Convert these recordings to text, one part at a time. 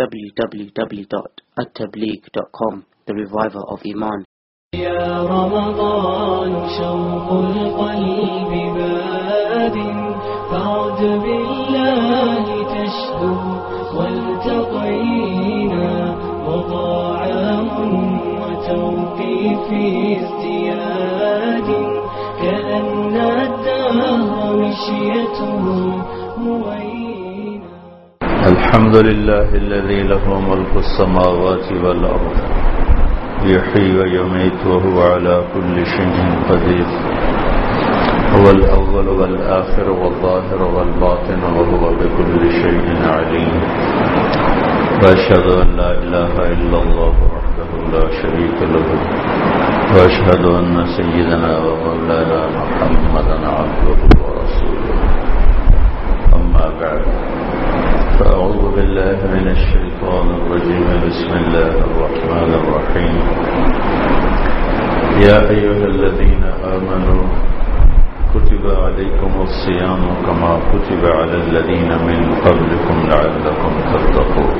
www.attableek.com The Reviver of Iman. يا رمضان شوق القلب باد فعد بالله تشدو والتقينا وطعام وتوقيف ازدياد كأن الدهر مشيته هوينا الحمد لله الذي له ملك السماوات والأرض. يحيي ويميت وهو على كل شيء قدير. هو الأول والآخر والظاهر والباطن وهو بكل شيء عليم. وأشهد أن لا إله إلا الله وحده لا شريك له. وأشهد أن سيدنا ومولانا محمدا عبده ورسوله. أما بعد. فأعوذ بالله من الشيطان الرجيم. بسم الله الرحمن الرحيم. يا أيها الذين آمنوا كتب عليكم الصيام كما كتب على الذين من قبلكم لعلكم تتقون.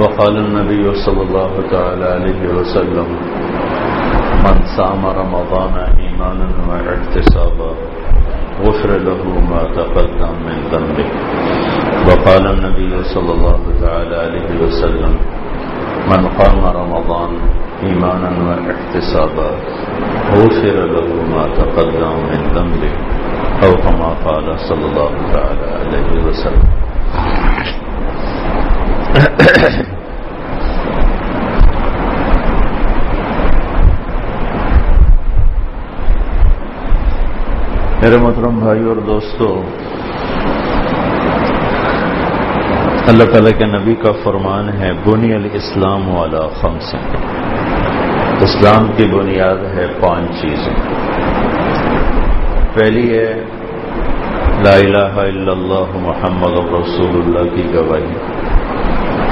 وقال النبي صلى الله تعالى عليه وسلم من صام رمضان إيمانا وإحتسابا غفر له ما تقدم من ذنبه. وقال النبي صلى الله تعالى عليه وسلم، من قام رمضان إيمانا واحتسابا غفر له ما تقدم من ذنبه أو كما قال صلى الله تعالى عليه وسلم. میرے محترم بھائی اور دوستو، اللہ تعالیٰ کے نبی کا فرمان ہے، بنی الاسلام والا خمس اسلام کی بنیاد ہے پانچ چیزیں۔ پہلی ہے، لا الہ الا اللہ محمد رسول اللہ کی گواہی۔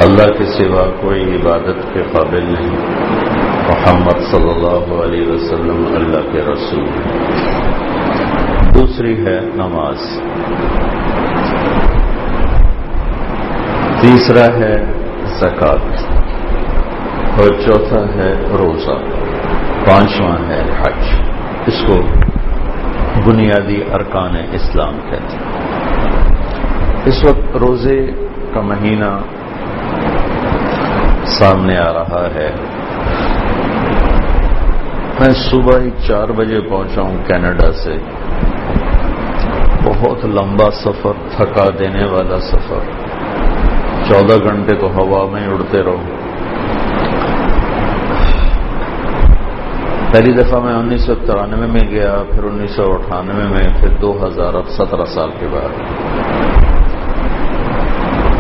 اللہ کے سوا کوئی عبادت کے قابل نہیں۔ محمد صلی اللہ علیہ وسلم اللہ کے رسول۔ دوسری ہے نماز۔ تیسرا ہے زکات۔ اور چوتھا ہے روزہ۔ پانچواں ہے حج۔ اس کو بنیادی ارکان اسلام کہتے ہیں۔ اس وقت روزے کا مہینہ سامنے آ رہا ہے۔ میں صبح ہی چار بجے پہنچا ہوں کینیڈا سے۔ بہت لمبا سفر، تھکا دینے والا سفر۔ چودہ گھنٹے تو ہوا میں اڑتے رہو۔ پہلی دفعہ میں انیس سو ترانوے میں گیا، پھر انیس سو اٹھانوے میں، پھر دو ہزار اب سترہ سال کے بعد۔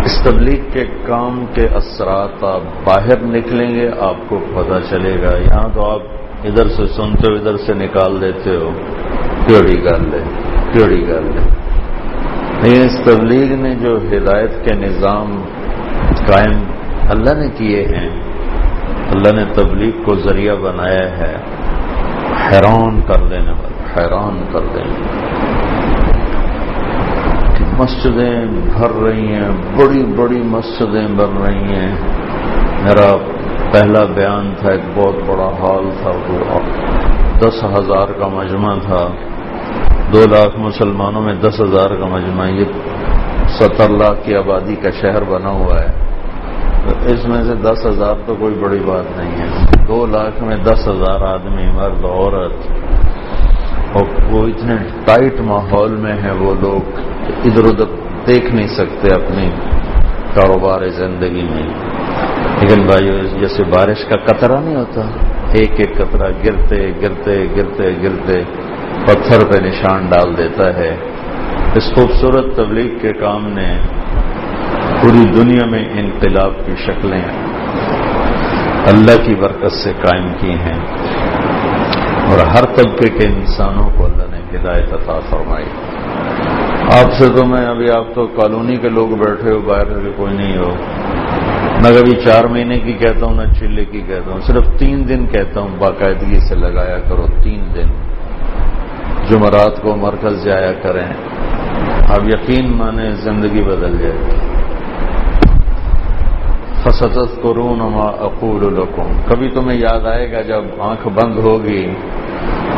اس تبلیغ کے کام کے اثرات آپ باہر نکلیں گے، آپ کو پتہ چلے گا۔ یہاں تو آپ ادھر سے سنتے ہو، ادھر سے نکال دیتے ہو کیڑی گل ہے کیڑی گل ہے اس تبلیغ نے جو ہدایت کے نظام قائم اللہ نے کیے ہیں، اللہ نے تبلیغ کو ذریعہ بنایا ہے، حیران کر دینے والا حیران کر دینے مسجدیں بھر رہی ہیں، بڑی بڑی مسجدیں بن رہی ہیں۔ میرا پہلا بیان تھا، ایک بہت بڑا ہال تھا، وہ دس ہزار کا مجمع تھا۔ دو لاکھ مسلمانوں میں دس ہزار کا مجمع، یہ ستر لاکھ کی آبادی کا شہر بنا ہوا ہے۔ تو اس میں سے دس ہزار تو کوئی بڑی بات نہیں ہے۔ دو لاکھ میں دس ہزار آدمی، مرد، عورت۔ اور وہ اتنے ٹائٹ ماحول میں ہے وہ لوگ ادھر ادھر دیکھ نہیں سکتے اپنی کاروبار زندگی میں۔ لیکن بھائی جیسے بارش کا قطرہ نہیں ہوتا، ایک ایک قطرہ گرتے گرتے گرتے گرتے۔ پتھر پہ نشان ڈال دیتا ہے۔ اس خوبصورت تبلیغ کے کام نے پوری دنیا میں انقلاب کی شکلیں اللہ کی برکت سے قائم کی ہیں۔ اور ہر طبقے کے انسانوں کو اللہ نے ہدایت عطا فرمائی۔ آپ سے تو میں ابھی آپ تو کالونی کے لوگ بیٹھے ہو، باہر کے کوئی نہیں ہو۔ نہ کبھی چار مہینے کی کہتا ہوں، نہ چلے کی کہتا ہوں، صرف تین دن کہتا ہوں، باقاعدگی سے لگایا کرو، تین دن۔ جمعرات کو مرکز جایا کریں۔ اب یقین مانے زندگی بدل جائے۔ فسطت قرون اقول لکم کبھی تمہیں یاد آئے گا جب آنکھ بند ہوگی۔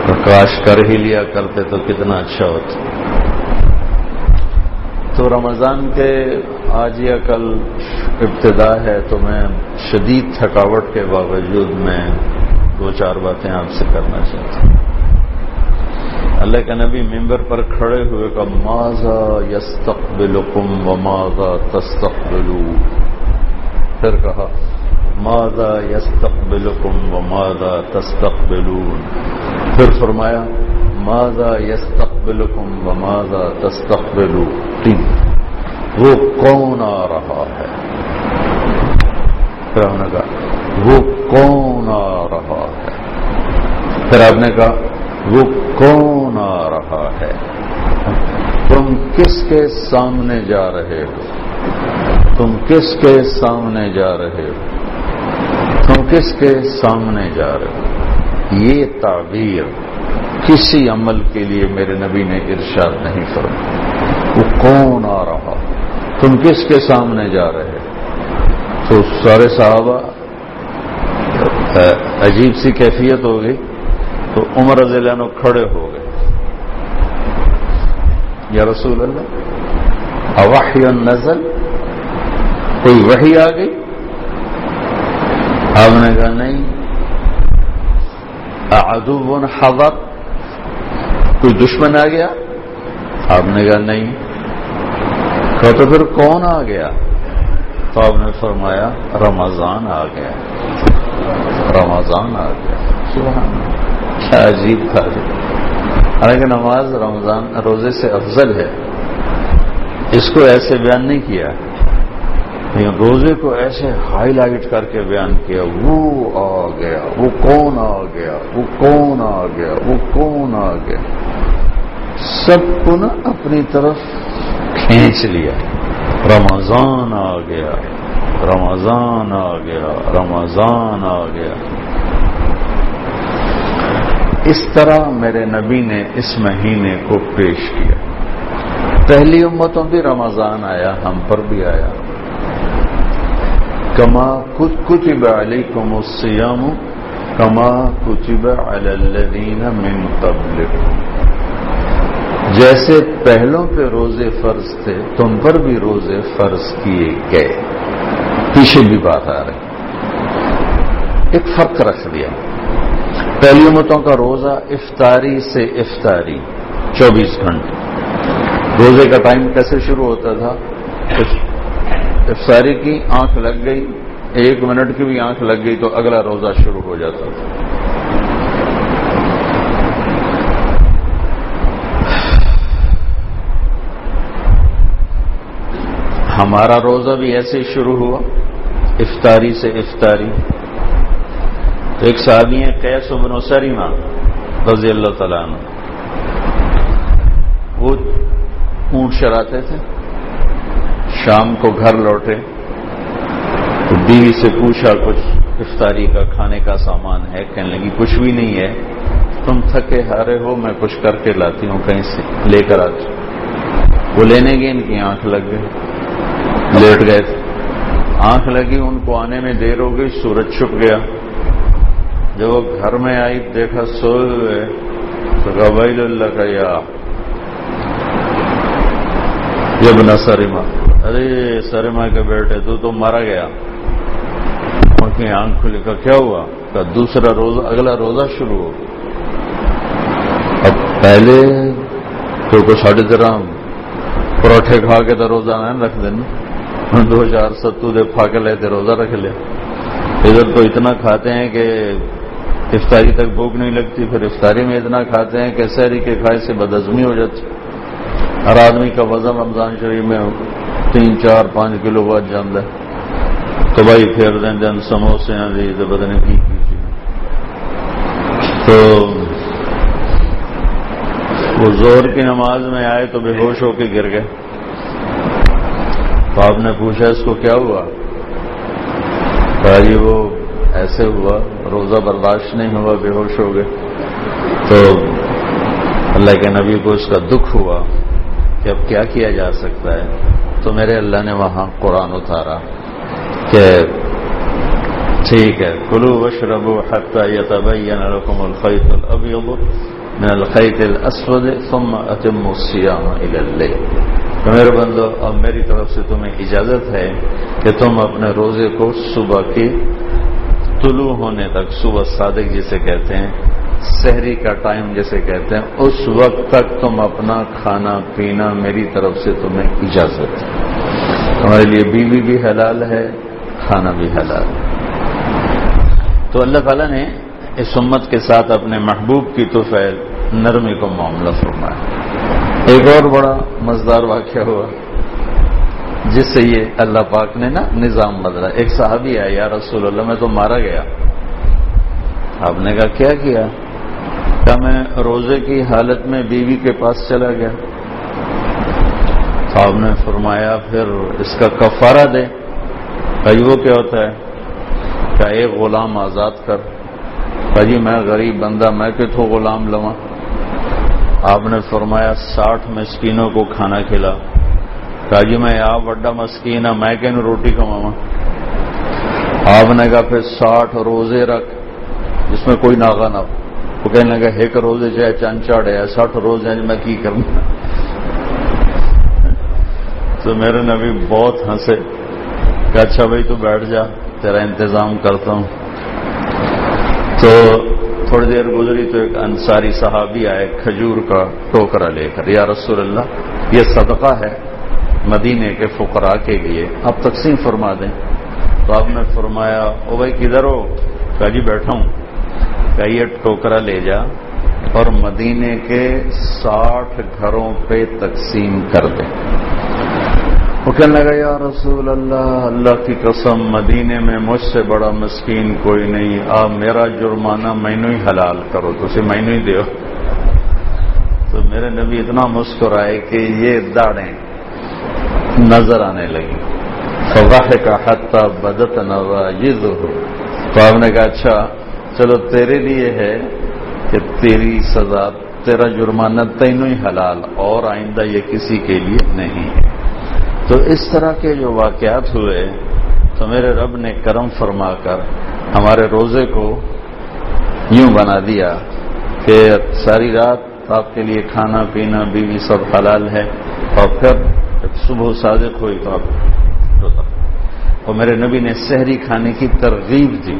تو کاش کر ہی لیا کرتے تو کتنا اچھا ہوتا۔ تو رمضان کے آج یا کل ابتدا ہے تو میں شدید تھکاوٹ کے باوجود میں دو چار باتیں آپ سے کرنا چاہتا ہوں۔ اللہ کے نبی ممبر پر کھڑے ہوئے کا ماضا یستقبلکم و ماضا تستقبلو؟ پھر کہا ماضا یستقبلکم و ماضا تستقبلون؟ پھر فرمایا ماضا یستقبلکم و ماضا تستقبلو؟ تین۔ وہ کون آ رہا ہے؟ پھر ہم نے کہا، وہ کون آ رہا ہے؟ پھر آپ نے کہا، وہ کون رہا ہے۔ تم کس کے سامنے جا رہے ہو؟ تم کس کے سامنے جا رہے ہو؟ تم کس کے سامنے جا رہے ہو؟ یہ تعبیر کسی عمل کے لیے میرے نبی نے ارشاد نہیں فرمایا وہ کون آ رہا؟ تم کس کے سامنے جا رہے تو سارے صحابہ، عجیب سی کیفیت ہوگی تو عمر رضی اللہ عنہ کھڑے ہو گئے۔ یا رسول اللہ، اوحی نزل، کوئی وحی آ گئی؟ آپ نے کہا نہیں ادب حضر، کوئی دشمن آ گیا؟ آپ نے کہا نہیں۔ کہ تو پھر کون آ گیا؟ تو آپ نے فرمایا، رمضان آ گیا۔ رمضان آ گیا۔ سبحان کیا عجیب تھا حالانکہ نماز رمضان روزے سے افضل ہے۔ اس کو ایسے بیان نہیں کیا۔ روزے کو ایسے ہائی لائٹ کر کے بیان کیا، وہ آ گیا، وہ کون آ گیا، وہ کون آ گیا، وہ کون آ گیا۔ سب کو نا اپنی طرف کھینچ لیا۔ رمضان آ گیا، رمضان آ گیا، رمضان آ گیا۔ اس طرح میرے نبی نے اس مہینے کو پیش کیا۔ پہلی امتوں بھی رمضان آیا، ہم پر بھی آیا۔ کما کچھ کچھ علی کو مسیام کما کچھ الدین من قبل جیسے پہلوں پہ روزے فرض تھے، تم پر بھی روزے فرض کیے گئے۔ پیچھے بھی بات آ رہی۔ ایک فرق رکھ دیا۔ پہلی امتوں کا روزہ افطاری سے افطاری، چوبیس گھنٹے۔ روزے کا ٹائم کیسے شروع ہوتا تھا؟ افطاری کی آنکھ لگ گئی، ایک منٹ کی بھی آنکھ لگ گئی تو اگلا روزہ شروع ہو جاتا تھا۔ ہمارا روزہ بھی ایسے ہی شروع ہوا، افطاری سے افطاری۔ ایک صحابی ہیں قیس بن سریما رضی اللہ تعالیٰ عنہ۔ وہ اونٹ چراتے تھے، شام کو گھر لوٹے، تو بیوی سے پوچھا، کچھ افطاری کا، کھانے کا سامان ہے؟ کہنے لگی، کچھ بھی نہیں ہے۔ تم تھکے ہارے ہو، میں کچھ کر کے لاتی ہوں، کہیں سے؟ لے کر آتی وہ لینے گئے، ان کی آنکھ لگ گئی۔ لیٹ گئے تھے۔ آنکھ لگی، ان کو آنے میں دیر ہو گئی، سورج چھپ گیا۔ جب وہ گھر میں آئی، دیکھا، سوئے ہوئے، تو قبائل اللہ کا یا جب نہ سریما ارے سریما کے بیٹے، تو تو مارا گیا۔ کی آنکھ کھلی کا کیا ہوا؟ کا دوسرا روزہ، اگلا روزہ شروع ہو اب پہلے تو کو ساڑھے طرح پروٹھے کھا کے تو روزہ نہ رکھ دینا دو چار ستو دے پھا کے لیتے روزہ رکھ لیا۔ ادھر تو اتنا کھاتے ہیں کہ افطاری تک بھوک نہیں لگتی، پھر افطاری میں اتنا کھاتے ہیں کہ سہری کے کھائے سے بدعزمی ہو جاتی۔ ہر آدمی کا وزن رمضان شریف میں تین، چار، پانچ کلو بعد جان ہے۔ تو بھائی پھر دن دن، سموسے ہیں جی تو بدن کی تو وہ زور کی نماز میں آئے تو بے ہوش ہو کے گر گئے۔ تو آپ نے پوچھا، اس کو کیا ہوا؟ جی وہ ایسے ہوا، روزہ برداشت نہیں ہوا، بے ہوش ہو گئے۔ تو اللہ کے نبی کو اس کا دکھ ہوا کہ اب کیا کیا جا سکتا ہے۔ تو میرے اللہ نے وہاں قرآن اتارا کہ ٹھیک ہے، کلو وشرب حتى يتبين لكم الخيط الابيض من الخيط الاسود ثم اتموا الصيام الى الليل تو میرے بندو، اب میری طرف سے تمہیں اجازت ہے کہ تم اپنے روزے کو صبح کے طلوع ہونے تک، صبح صادق جسے کہتے ہیں شہری کا ٹائم جسے کہتے ہیں، اس وقت تک تم اپنا کھانا پینا میری طرف سے تمہیں اجازت ہے۔ تمہارے لیے بیوی بھی حلال ہے، کھانا بھی حلال ہے۔ تو اللہ تعالیٰ نے اس امت کے ساتھ اپنے محبوب کی توفیل نرمی کو معاملہ فرمایا۔ ایک اور بڑا مزدار واقعہ ہوا۔ جس سے یہ اللہ پاک نے نا نظام بدلا۔ ایک صحابی آیا، یا رسول اللہ، میں تو مارا گیا۔ آپ نے کہا، کیا کیا؟ کیا میں روزے کی حالت میں بیوی کے پاس چلا گیا۔ آپ نے فرمایا، پھر اس کا کفارہ دے۔ بھائی، وہ کیا ہوتا ہے؟ کیا ایک غلام آزاد کر۔ بھائی جی، میں غریب بندہ، میں کتوں غلام لوا آپ نے فرمایا، ساٹھ مسکینوں کو کھانا کھلا۔ کہا جی میں آپ وڈا مسکین ہاں میں کہ روٹی کماوا آپ نے کہا پھر ساٹھ روزے رکھ، جس میں کوئی ناغا نہ ہو۔ وہ کہنے لگا ایک روزے چاہے چند چاڑے سٹھ روز ہیں، میں کی کرنا تو میرے نبی بہت ہنسے، کہ اچھا بھائی تو بیٹھ جا، تیرا انتظام کرتا ہوں۔ تو تھوڑی دیر گزری تو ایک انصاری صحابی آئے کھجور کا ٹوکرا لے کر، یا رسول اللہ، یہ صدقہ ہے۔ مدینے کے فقراء کے لیے۔ آپ تقسیم فرما دیں۔ تو آپ نے فرمایا، او بھائی، کدھر ہو؟ کہ جی بیٹھا ہوں۔ کہ یہ ٹوکرا لے جا اور مدینے کے ساٹھ گھروں پہ تقسیم کر دے۔ وہ کہنے لگا، یا رسول اللہ اللہ کی قسم، مدینے میں مجھ سے بڑا مسکین کوئی نہیں۔ آپ میرا جرمانہ مینو ہی حلال کرو۔ تو اسے مینو ہی دیو۔ تو میرے نبی اتنا مسکرائے کہ یہ داڑیں۔ نظر آنے لگی۔ فواہ کا حتہ بدت نوا یہ تو آپ نے کہا اچھا چلو تیرے لیے ہے کہ تیری سزا، تیرا جرمانہ تینوں ہی حلال، اور آئندہ یہ کسی کے لیے نہیں ہے۔ تو اس طرح کے جو واقعات ہوئے، تو میرے رب نے کرم فرما کر ہمارے روزے کو یوں بنا دیا کہ ساری رات آپ کے لیے کھانا پینا، بیوی سب حلال ہے۔ اور پھر صبح صادق ہوئی تو آپ اور میرے نبی نے شہری کھانے کی ترغیب دی۔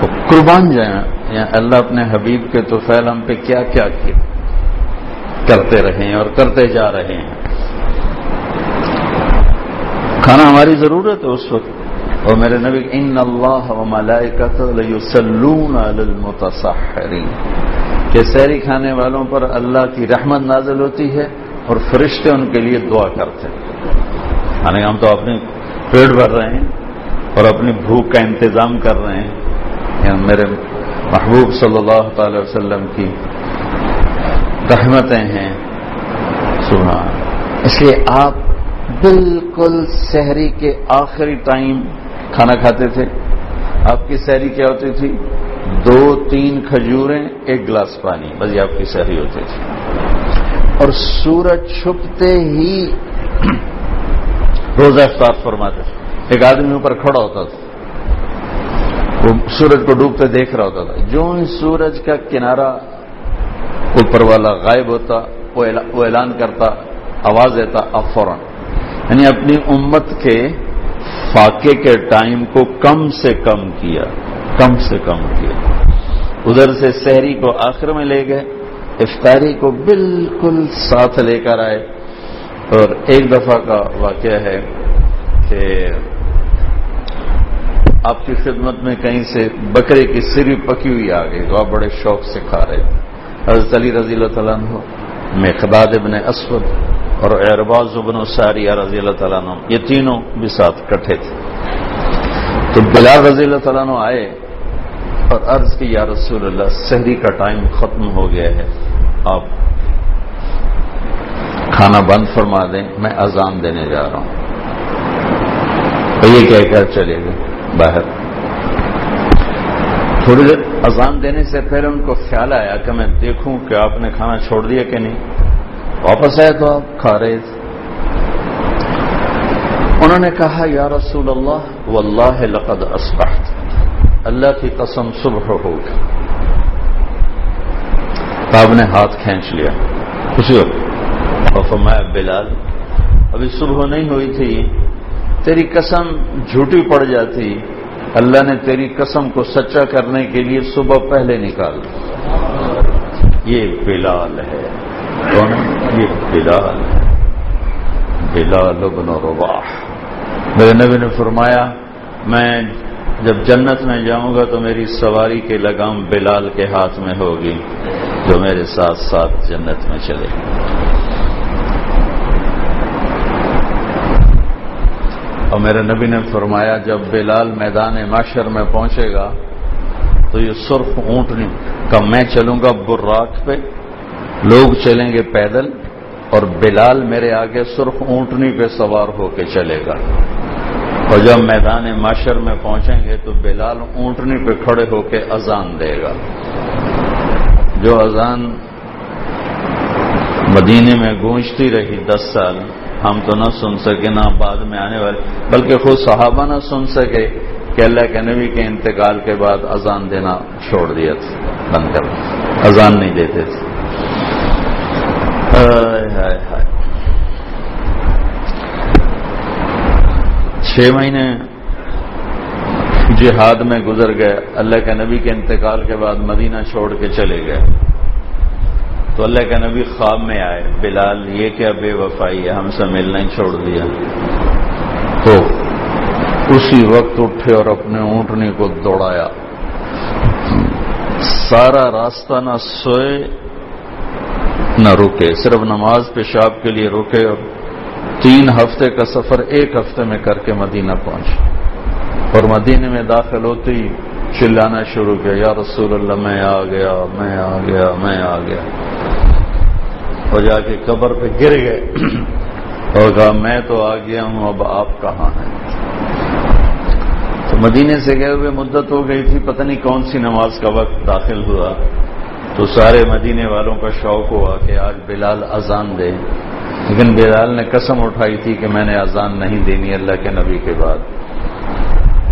قربان جائیں، یا اللہ اپنے حبیب کے تو فیل ہم پہ کیا کیا کرتے رہے ہیں اور کرتے جا رہے ہیں۔ کھانا ہماری ضرورت ہے اس وقت۔ اور میرے نبی ان اللہ و المتصحرین۔ کہ سحری کھانے والوں پر اللہ کی رحمت نازل ہوتی ہے اور فرشتے ان کے لیے دعا کرتے ہیں۔ یعنی ہم تو اپنے پیٹ بھر رہے ہیں اور اپنی بھوک کا انتظام کر رہے ہیں۔ یعنی میرے محبوب صلی اللہ تعالی وسلم کی رحمتیں ہیں۔ سبحان اس لیے آپ بالکل شہری کے آخری ٹائم کھانا کھاتے تھے۔ آپ کی سحری کیا ہوتی تھی؟ دو تین کھجوریں، ایک گلاس پانی، بس یہ آپ کی سحری ہوتی تھی۔ اور سورج چھپتے ہی روزہ افطار فرماتے تھے۔ ایک آدمی اوپر کھڑا ہوتا تھا۔ وہ سورج کو ڈوبتے دیکھ رہا ہوتا تھا۔ جو ہی سورج کا کنارہ اوپر والا غائب ہوتا، وہ اعلان کرتا، آواز دیتا، اب فوراً۔ یعنی اپنی امت کے فاقے کے ٹائم کو کم سے کم کیا، کم سے کم کیا۔ ادھر سے شہری کو آخر میں لے گئے۔ افطاری کو بالکل ساتھ لے کر آئے۔ اور ایک دفعہ کا واقعہ ہے کہ آپ کی خدمت میں کہیں سے بکرے کی سری پکی ہوئی آ گئی تو آپ بڑے شوق سے کھا رہے حضرت علی رضی اللہ تعالیٰ عنہ، مقداد ابن اسود اور ارباز ابن ساریہ رضی اللہ تعالیٰ عنہ، یہ تینوں بھی ساتھ کٹھے تھے۔ تو بلال رضی اللہ تعالیٰ عنہ آئے اور عرض کی یا رسول اللہ، سحری کا ٹائم ختم ہو گیا ہے۔ آپ کھانا بند فرما دیں، میں اذان دینے جا رہا ہوں۔ تو یہ کہہ کر چلے گئے باہر۔ تھوڑی دیر اذان دینے سے پہلے ان کو خیال آیا کہ میں دیکھوں کہ آپ نے کھانا چھوڑ دیا کہ نہیں۔ واپس آئے تو آپ کھا رہے تھے۔ انہوں نے کہا، یا رسول اللہ، واللہ لقد اصبحت۔ اللہ کی قسم صبح ہوگی آپ نے ہاتھ کھینچ لیا۔ خوشی ہو فرمایا، بلال، ابھی صبح نہیں ہوئی تھی۔ تیری قسم جھوٹی پڑ جاتی۔ اللہ نے تیری قسم کو سچا کرنے کے لیے صبح پہلے نکال یہ بلال ہے۔ کون؟ یہ بلال۔ ہے بلال ابن رواح۔ میرے نبی نے فرمایا، میں جب جنت میں جاؤں گا تو میری سواری کے لگام بلال کے ہاتھ میں ہوگی، جو میرے ساتھ ساتھ جنت میں چلے اور میرے نبی نے فرمایا، جب بلال میدان معاشر میں پہنچے گا تو یہ سرخ اونٹنی کا میں چلوں گا براک پہ، لوگ چلیں گے پیدل اور بلال میرے آگے سرخ اونٹنی پہ سوار ہو کے چلے گا۔ اور جب میدان معاشر میں پہنچیں گے تو بلال اونٹنی پہ کھڑے ہو کے اذان دے گا۔ جو اذان مدینے میں گونجتی رہی دس سال، ہم تو نہ سن سکے نہ بعد میں آنے والے، بلکہ خود صحابہ نہ سن سکے کہ اللہ کے نبی کے انتقال کے بعد اذان دینا چھوڑ دیا تھا، بند کر اذان نہیں دیتے تھے۔ چھ مہینے جہاد میں گزر گئے، اللہ کے نبی کے انتقال کے بعد مدینہ چھوڑ کے چلے گئے۔ تو اللہ کے نبی خواب میں آئے، بلال، یہ کیا بے وفائی ہے، ہم سے ملنا ہی چھوڑ دیا۔ تو اسی وقت اٹھے اور اپنے اونٹنی کو دوڑایا۔ سارا راستہ نہ سوئے، نہ رکے، صرف نماز پیشاب کے لیے رکے اور تین ہفتے کا سفر ایک ہفتے میں کر کے مدینہ پہنچے اور مدینے میں داخل ہوتے ہی چلانا شروع کیا، یا رسول اللہ، میں آ گیا، میں آ گیا، میں آ گیا۔ اور جا کے قبر پہ گر گئے۔ اور کہا، میں تو آ گیا ہوں، اب آپ کہاں ہیں؟ تو مدینے سے گئے ہوئے مدت ہو گئی تھی، پتہ نہیں کون سی نماز کا وقت داخل ہوا۔ تو سارے مدینے والوں کا شوق ہوا کہ آج بلال اذان دے لیکن بلال نے قسم اٹھائی تھی کہ میں نے اذان نہیں دینی اللہ کے نبی کے بعد۔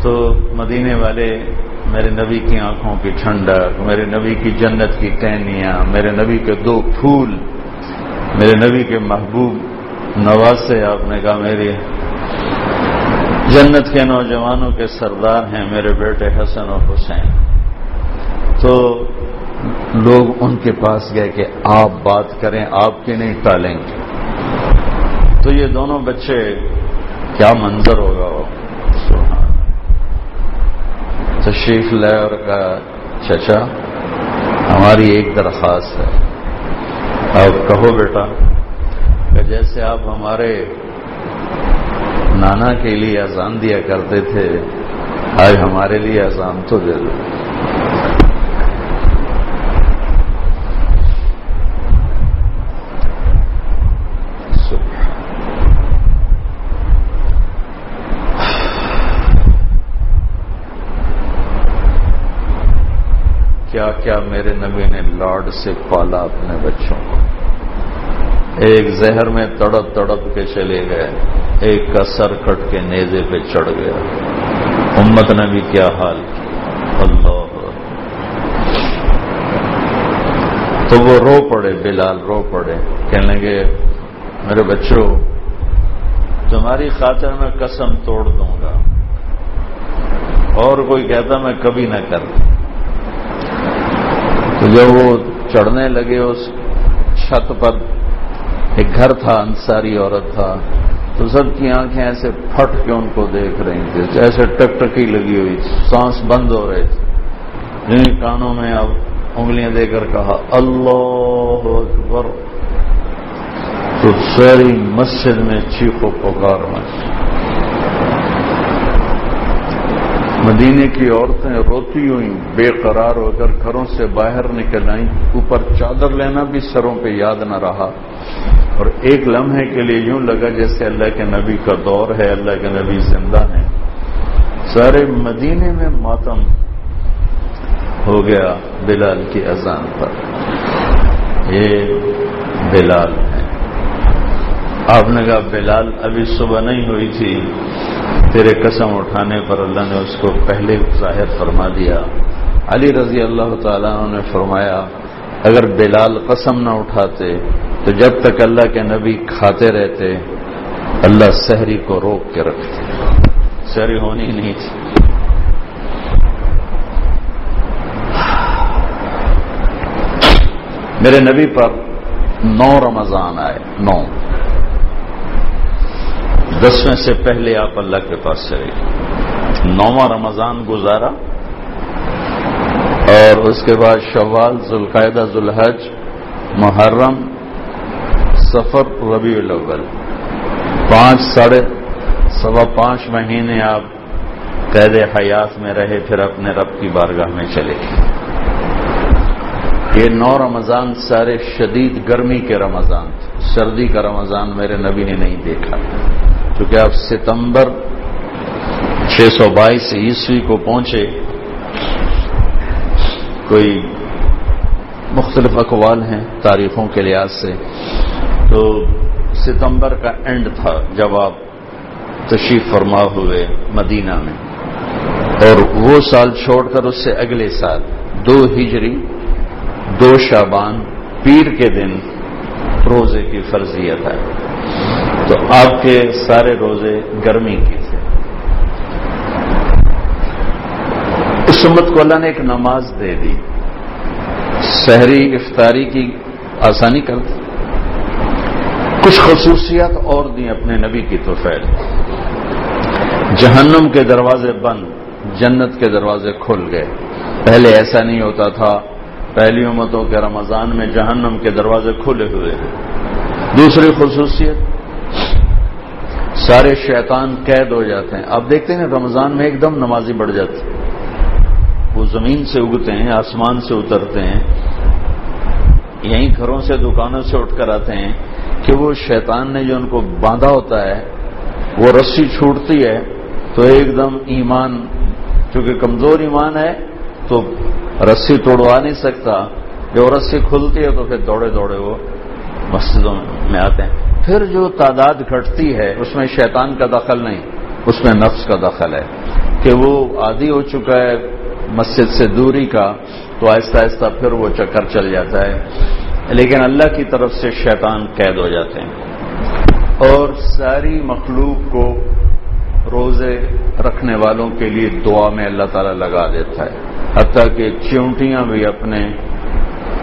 تو مدینے والے میرے نبی کی آنکھوں کی ٹھنڈک، میرے نبی کی جنت کی ٹہنیاں، میرے نبی کے دو پھول، میرے نبی کے محبوب نواز سے آپ نے کہا میری جنت کے نوجوانوں کے سردار ہیں میرے بیٹے حسن اور حسین۔ تو لوگ ان کے پاس گئے کہ آپ بات کریں، آپ کی نہیں، ٹالیں گے۔ تو یہ دونوں بچے کیا منظر ہوگا؟ وہ تشریف لے اور کا چچا، ہماری ایک درخواست ہے۔ اب کہو بیٹا، کہ جیسے آپ ہمارے نانا کے لیے اذان دیا کرتے تھے، آج ہمارے لیے اذان تو دے دو۔ کیا کیا میرے نبی نے لاڈ سے پالا اپنے بچوں کو۔ ایک زہر میں تڑپ تڑپ کے چلے گئے، ایک کا سر کٹ کے نیزے پہ چڑھ گیا امت نے بھی کیا حال؟ اللہ۔ تو وہ رو پڑے، بلال رو پڑے، کہنے لگے، میرے بچوں، تمہاری خاطر میں قسم توڑ دوں گا، اور کوئی کہتا میں کبھی نہ کرتا۔ تو جب وہ چڑھنے لگے اس چھت پر۔ ایک گھر تھا، انصاری عورت تھا۔ تو سب کی آنکھیں ایسے پھٹ کے ان کو دیکھ رہی تھی جیسے ٹک ٹکی لگی ہوئی سانس بند ہو رہے تھے جن کانوں میں اب انگلیاں دے کر کہا، اللہ اکبر! تو ساری مسجد میں چیخو پکار مچ۔ مدینے کی عورتیں روتی ہوئی بے قرار ہو کر گھروں سے باہر نکل آئیں، اوپر چادر لینا بھی سروں پہ یاد نہ رہا۔ اور ایک لمحے کے لیے یوں لگا جیسے اللہ کے نبی کا دور ہے، اللہ کے نبی زندہ ہیں۔ سارے مدینے میں ماتم ہو گیا بلال کی اذان پر۔ یہ بلال ہے آپ نے کہا بلال ابھی صبح نہیں ہوئی تھی۔ تیرے قسم اٹھانے پر اللہ نے اس کو پہلے ظاہر فرما دیا۔ علی رضی اللہ تعالیٰ نے فرمایا، اگر بلال قسم نہ اٹھاتے، تو جب تک اللہ کے نبی کھاتے رہتے، اللہ سحری کو روک کے رکھتے۔ سحری ہونی نہیں تھی۔ میرے نبی پر نو رمضان آئے، نو۔ دسویں سے پہلے آپ اللہ کے پاس چلے گئے۔ نواں رمضان گزارا اور اس کے بعد شوال ذوالقاعدہ ذوالحج، محرم سفر ربیع الاول۔ پانچ ساڑھے سوا پانچ مہینے آپ قید حیات میں رہے، پھر اپنے رب کی بارگاہ میں چلے۔ یہ نو رمضان سارے شدید گرمی کے رمضان تھے۔ سردی کا رمضان میرے نبی نے نہیں دیکھا۔ کیونکہ آپ ستمبر چھ سو بائیس عیسوی کو پہنچے، کوئی مختلف اقوال ہیں تاریخوں کے لحاظ سے۔ تو ستمبر کا اینڈ تھا جب آپ تشریف فرما ہوئے مدینہ میں۔ اور وہ سال چھوڑ کر اس سے اگلے سال، دو ہجری، دو شابان پیر کے دن روزے کی فرضیت ہے۔ تو آپ کے سارے روزے گرمی کی تھے۔ اس امت کو اللہ نے ایک نماز دے دی۔ شہری افطاری کی آسانی کر دی۔ کچھ خصوصیات اور دی اپنے نبی کی تو فیل جہنم کے دروازے بند، جنت کے دروازے کھل گئے۔ پہلے ایسا نہیں ہوتا تھا۔ پہلی امتوں کے رمضان میں جہنم کے دروازے کھلے ہوئے ہیں۔ دوسری خصوصیت سارے شیطان قید ہو جاتے ہیں۔ آپ دیکھتے ہیں رمضان میں ایک دم نمازی بڑھ جاتی وہ زمین سے اگتے ہیں، آسمان سے اترتے ہیں۔ یہیں گھروں سے، دکانوں سے اٹھ کر آتے ہیں کہ وہ شیطان نے جو ان کو باندھا ہوتا ہے، وہ رسی چھوٹتی ہے، تو ایک دم ایمان، چونکہ کمزور ایمان ہے، تو رسی توڑوا نہیں سکتا۔ جو رسی کھلتی ہے تو پھر دوڑے دوڑے وہ مسجدوں میں آتے ہیں۔ پھر جو تعداد گھٹتی ہے، اس میں شیطان کا دخل نہیں، اس میں نفس کا دخل ہے۔ کہ وہ عادی ہو چکا ہے مسجد سے دوری کا، تو آہستہ آہستہ پھر وہ چکر چل جاتا ہے۔ لیکن اللہ کی طرف سے شیطان قید ہو جاتے ہیں۔ اور ساری مخلوق کو روزے رکھنے والوں کے لیے دعا میں اللہ تعالیٰ لگا دیتا ہے۔ حتیٰ کہ چونٹیاں بھی اپنے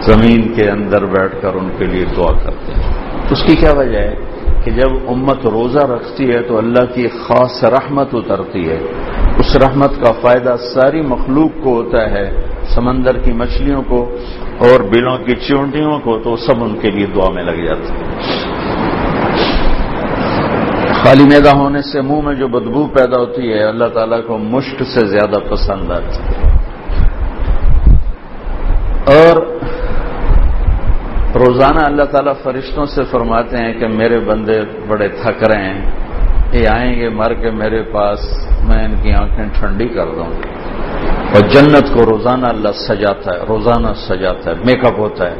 زمین کے اندر بیٹھ کر ان کے لیے دعا کرتے ہیں۔ اس کی کیا وجہ ہے کہ جب امت روزہ رکھتی ہے تو اللہ کی خاص رحمت اترتی ہے۔ اس رحمت کا فائدہ ساری مخلوق کو ہوتا ہے، سمندر کی مچھلیوں کو اور بلوں کی چونٹیوں کو، تو سب ان کے لیے دعا میں لگ جاتے ہیں خالی میدا ہونے سے منہ میں جو بدبو پیدا ہوتی ہے، اللہ تعالیٰ کو مشک سے زیادہ پسند آتی ہے۔ اور روزانہ اللہ تعالیٰ فرشتوں سے فرماتے ہیں کہ میرے بندے بڑے تھک رہے ہیں۔ یہ آئیں گے، مر کے میرے پاس میں ان کی آنکھیں ٹھنڈی کر دوں۔ اور جنت کو روزانہ اللہ سجاتا ہے، روزانہ سجاتا ہے میک اپ ہوتا ہے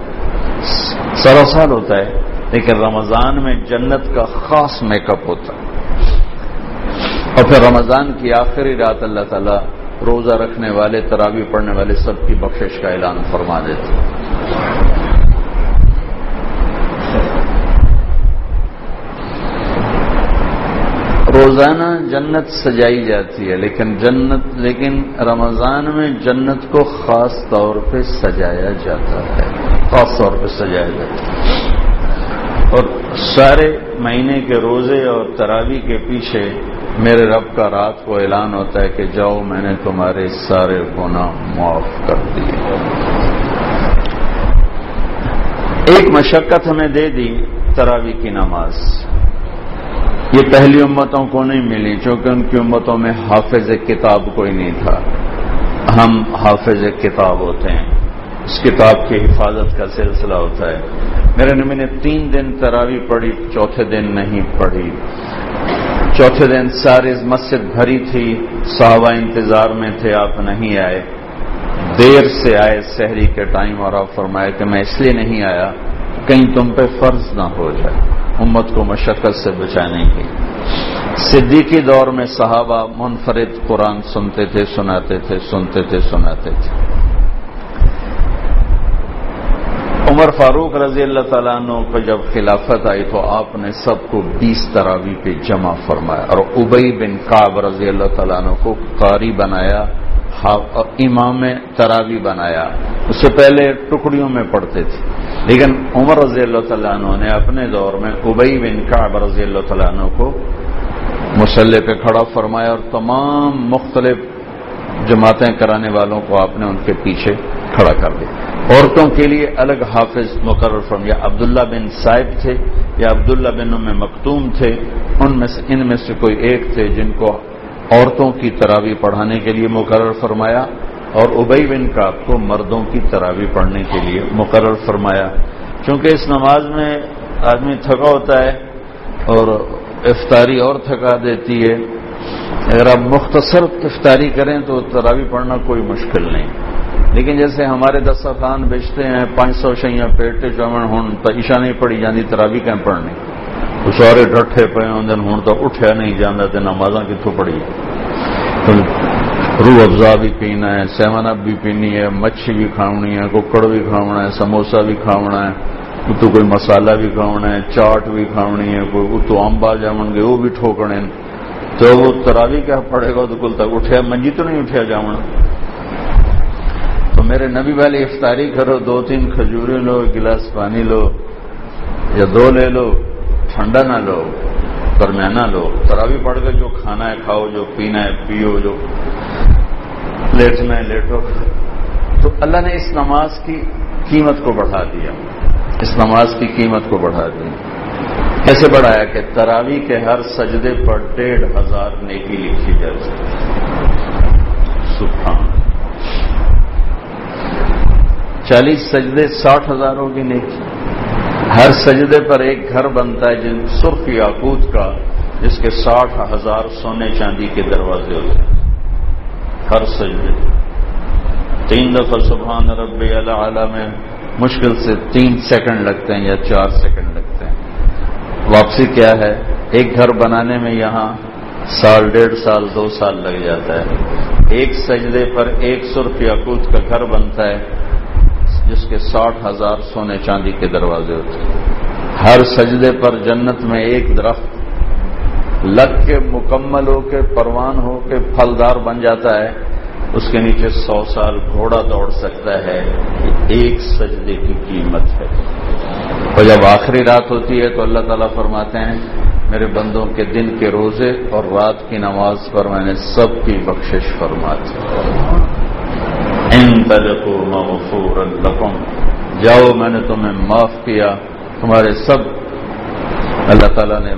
سروسال ہوتا ہے۔ لیکن رمضان میں جنت کا خاص میک اپ ہوتا ہے۔ اور پھر رمضان کی آخری رات اللہ تعالیٰ روزہ رکھنے والے تراوی پڑھنے والے سب کی بخشش کا اعلان فرما دیتے روزانہ جنت سجائی جاتی ہے، لیکن جنت، لیکن رمضان میں جنت کو خاص طور پہ سجایا جاتا ہے۔ خاص طور پہ سجایا جاتا ہے۔ اور سارے مہینے کے روزے اور تراوی کے پیچھے میرے رب کا رات کو اعلان ہوتا ہے کہ جاؤ، میں نے تمہارے سارے گناہ معاف کر دیے۔ ایک مشقت ہمیں دے دی تراوی کی نماز۔ یہ پہلی امتوں کو نہیں ملی، چونکہ ان کی امتوں میں حافظ کتاب کوئی نہیں تھا۔ ہم حافظ کتاب ہوتے ہیں۔ اس کتاب کی حفاظت کا سلسلہ ہوتا ہے۔ میرے نمی نے تین دن تراوی پڑھی، چوتھے دن نہیں پڑھی۔ چوتھے دن ساری مسجد بھری تھی، صحابہ انتظار میں تھے، آپ نہیں آئے۔ دیر سے آئے شہری کے ٹائم اور آپ فرمائے کہ میں اس لیے نہیں آیا، کہیں تم پہ فرض نہ ہو جائے۔ امت کو مشقت سے بچانے کی صدیقی دور میں صحابہ منفرد قرآن سنتے تھے، سناتے تھے، سنتے تھے، سناتے تھے۔ عمر فاروق رضی اللہ تعالیٰ عنہ کو جب خلافت آئی تو آپ نے سب کو بیس تراوی پہ جمع فرمایا اور ابئی بن کاب رضی اللہ تعالیٰ عنہ کو قاری بنایا۔ ہاں، امام تراوی بنایا۔ اس سے پہلے ٹکڑیوں میں پڑھتے تھے۔ لیکن عمر رضی اللہ تعالیٰ عنہ نے اپنے دور میں ابئی بن کاب رضی اللہ تعالیٰ عنہ کو مسلح پہ کھڑا فرمایا اور تمام مختلف جماعتیں کرانے والوں کو آپ نے ان کے پیچھے کھڑا کر دیا۔ عورتوں کے لیے الگ حافظ مقرر فرمایا۔ عبداللہ بن صاحب تھے، یا عبداللہ بن میں مختوم تھے، ان میں سے، ان میں سے کوئی ایک تھے جن کو عورتوں کی تراوی پڑھانے کے لیے مقرر فرمایا اور ابئی بن کا کو مردوں کی تراوی پڑھنے کے لیے مقرر فرمایا۔ چونکہ اس نماز میں آدمی تھکا ہوتا ہے اور افطاری اور تھکا دیتی ہے، اگر آپ مختصر افطاری کریں تو تراوی پڑھنا کوئی مشکل نہیں۔ لیکن جیسے ہمارے دسترخوان بیچتے ہیں، پانچ سو شہیاں پیٹے چومن ہوں تو عشا نہیں پڑی جاتی تراوی کہیں پڑھنی۔ وہ سارے ڈٹے پے ہوں ہوں تو اٹھیا نہیں جانا تو نمازاں کتوں پڑھی روح افزا بھی پینا ہے سیون اپ بھی پینی ہے مچھی بھی کھاونی ہے ککڑ بھی کھاونا ہے سموسا بھی کھاونا ہے اتو کوئی مسالہ بھی کھاونا ہے چاٹ بھی کھاونی ہے کوئی اتو امبا جامن گے وہ بھی ٹھوکنے تو وہ تراوی کیا پڑے گا تو کل تک اٹھیا منجی تو نہیں اٹھیا جامن تو میرے نبی والی افطاری کرو دو تین کھجورے لو گلاس پانی لو یا دو لے لو ٹھنڈا نہ لو، درمیانہ لو۔ تراوی پڑھ کے جو کھانا ہے کھاؤ، جو پینا ہے پیو، جو لیٹنا ہے لیٹو تو اللہ نے اس نماز کی قیمت کو بڑھا دیا۔ اس نماز کی قیمت کو بڑھا دی کیسے بڑھایا کہ تراوی کے ہر سجدے پر ڈیڑھ ہزار نیکی لکھی جائے۔ سبحان۔ چالیس سجدے ساٹھ ہزاروں کی نیکی۔ ہر سجدے پر ایک گھر بنتا ہے جن سرخ یاقوت کا، جس کے ساٹھ ہزار سونے چاندی کے دروازے ہوتے ہیں۔ ہر سجدے۔ تین دفعہ سبحان رب اللہ میں مشکل سے تین سیکنڈ لگتے ہیں یا چار سیکنڈ لگتے ہیں۔ واپسی کیا ہے؟ ایک گھر بنانے میں یہاں سال ڈیڑھ سال، دو سال لگ جاتا ہے۔ ایک سجدے پر ایک سو روپیہ کود کا گھر بنتا ہے۔ جس کے ساٹھ ہزار سونے چاندی کے دروازے ہوتے ہیں۔ ہر سجدے پر جنت میں ایک درخت لگ کے مکمل ہو کے پروان ہو کے پھلدار بن جاتا ہے۔ اس کے نیچے سو سال گھوڑا دوڑ سکتا ہے ایک سجدے کی قیمت ہے۔ اور جب آخری رات ہوتی ہے تو اللہ تعالیٰ فرماتے ہیں، میرے بندوں کے دن کے روزے اور رات کی نماز پر میں نے سب کی بخشش فرماتی جاؤ، میں نے تمہیں معاف کیا۔ تمہارے سب اللہ تعالیٰ نے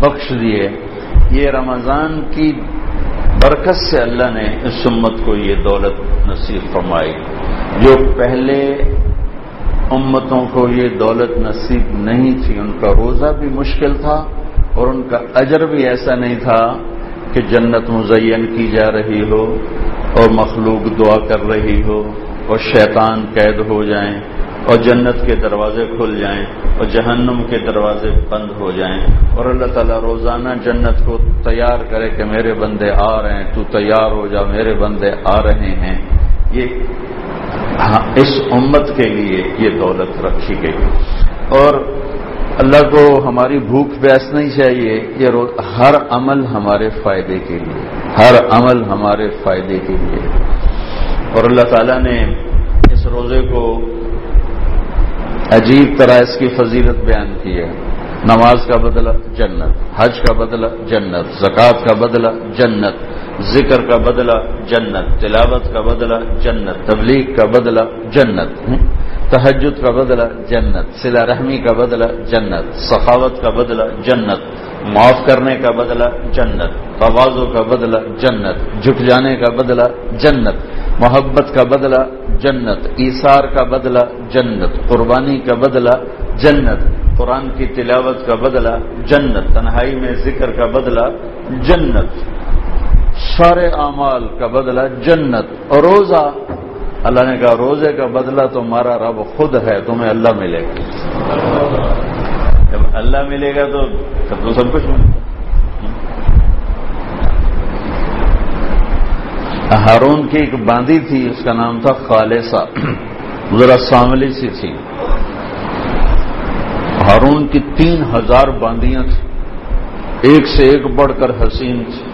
بخش دیے۔ یہ رمضان کی برکت سے اللہ نے اس امت کو یہ دولت نصیب فرمائی۔ جو پہلے امتوں کو یہ دولت نصیب نہیں تھی، ان کا روزہ بھی مشکل تھا اور ان کا اجر بھی ایسا نہیں تھا۔ کہ جنت مزین کی جا رہی ہو اور مخلوق دعا کر رہی ہو اور شیطان قید ہو جائیں اور جنت کے دروازے کھل جائیں اور جہنم کے دروازے بند ہو جائیں اور اللہ تعالیٰ روزانہ جنت کو تیار کرے کہ میرے بندے آ رہے ہیں، تو تیار ہو جا، میرے بندے آ رہے ہیں۔ یہ ہاں، اس امت کے لیے یہ دولت رکھی گئی۔ اور اللہ کو ہماری بھوک پیاس نہیں چاہیے، یہ ہر عمل ہمارے فائدے کے لیے، ہر عمل ہمارے فائدے کے لیے۔ اور اللہ تعالیٰ نے اس روزے کو عجیب طرح اس کی فضیلت بیان کی ہے۔ نماز کا بدلہ جنت، حج کا بدلہ جنت، زکوٰۃ کا بدلہ جنت۔ ذکر کا بدلہ جنت تلاوت کا بدلہ جنت تبلیغ کا بدلہ جنت تحجد کا بدلہ جنت سلا رحمی کا بدلہ جنت سخاوت کا بدلہ جنت معاف کرنے کا بدلہ جنت توازوں کا بدلہ جنت جھک جانے کا بدلہ جنت محبت کا بدلہ جنت ایثار کا بدلہ جنت قربانی کا بدلہ جنت قرآن کی تلاوت کا بدلہ جنت تنہائی میں ذکر کا بدلہ جنت سارے اعمال کا بدلہ جنت اور روزہ۔ اللہ نے کہا، روزے کا بدلہ تمہارا رب خود ہے، تمہیں اللہ ملے گا۔ جب اللہ ملے گا تو سب تو سب کچھ ملے گا۔ ہارون کی ایک باندی تھی، اس کا نام تھا خالصہ۔ ذرا ساملی سی تھی۔ ہارون کی تین ہزار باندیاں تھیں۔ ایک سے ایک بڑھ کر حسین تھی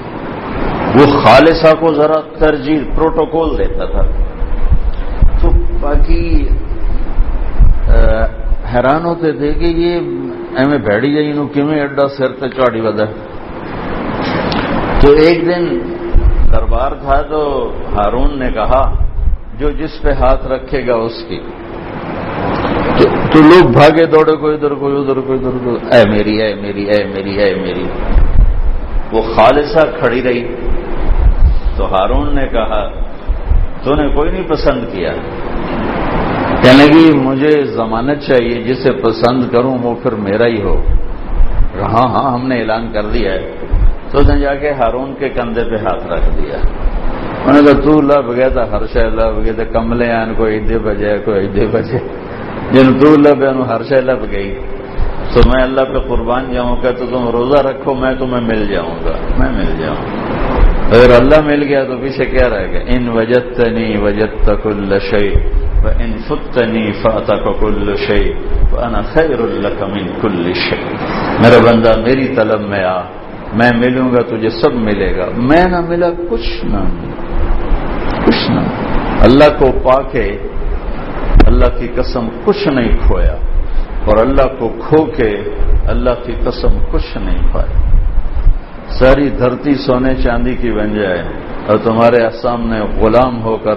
وہ خالصہ کو ذرا ترجیح پروٹوکول دیتا تھا۔ تو باقی حیران ہوتے تھے کہ یہ ایویں بھڑی جائی نو کیویں ایڈا سر تے چاڑی ودا۔ تو ایک دن دربار تھا تو ہارون نے کہا، جو جس پہ ہاتھ رکھے گا اس کی۔ تو لوگ بھاگے دوڑے، کوئی ادھر کوئی ادھر کوئی ادھر، کوئی اے میری اے میری اے میری اے میری۔ وہ خالصہ کھڑی رہی۔ تو ہارون نے کہا تو نے کوئی نہیں پسند کیا۔ کہنے لگی، مجھے ضمانت چاہیے، جسے پسند کروں وہ پھر میرا ہی ہو۔ ہاں ہاں ہم نے اعلان کر دیا ہے۔ تو نے جا کے ہارون کے کندھے پہ ہاتھ رکھ دیا۔ انہوں نے کہا، تو لب گیا تھا ہر شہ لب گئے تھے کملے آن، کوئی ایدے بجے، کوئی ایدے بجے۔ جن تو لب ہر شہ لب گئی۔ تو میں اللہ پہ قربان جاؤں گا، تو تم روزہ رکھو، میں تمہیں مل جاؤں گا، میں مل جاؤں گا۔ اگر اللہ مل گیا تو پیچھے کیا رہے گا ان وجت نہیں وجت تک الشی ان فتنی فاتح کل شی خیر اللہ من کل شی میرا بندہ، میری طلب میں آ، میں ملوں گا، تجھے سب ملے گا۔ میں نہ ملا، کچھ نہ کچھ نہ اللہ کو پا کے اللہ کی قسم کچھ نہیں کھویا۔ اور اللہ کو کھو کے، اللہ کی قسم کچھ نہیں پایا ساری دھرتی سونے چاندی کی بن جائے اور تمہارے سامنے غلام ہو کر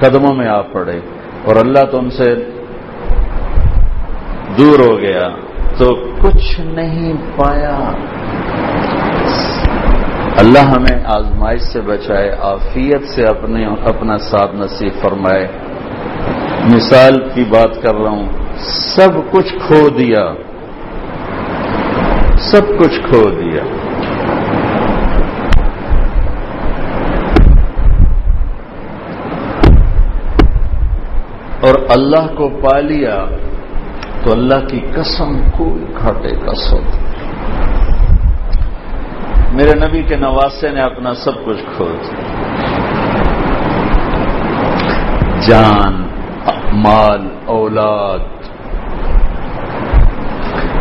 قدموں میں آ پڑے۔ اور اللہ تم سے دور ہو گیا۔ تو کچھ نہیں پایا۔ اللہ ہمیں آزمائش سے بچائے آفیت سے اپنے، اپنا ساتھ نصیب فرمائے۔ مثال کی بات کر رہا ہوں۔ سب کچھ کھو دیا۔ سب کچھ کھو دیا۔ اور اللہ کو پا لیا تو اللہ کی قسم کوئی گھاٹے کا سوتا میرے نبی کے نواسے نے اپنا سب کچھ کھو دیا۔ جان، مال، اولاد،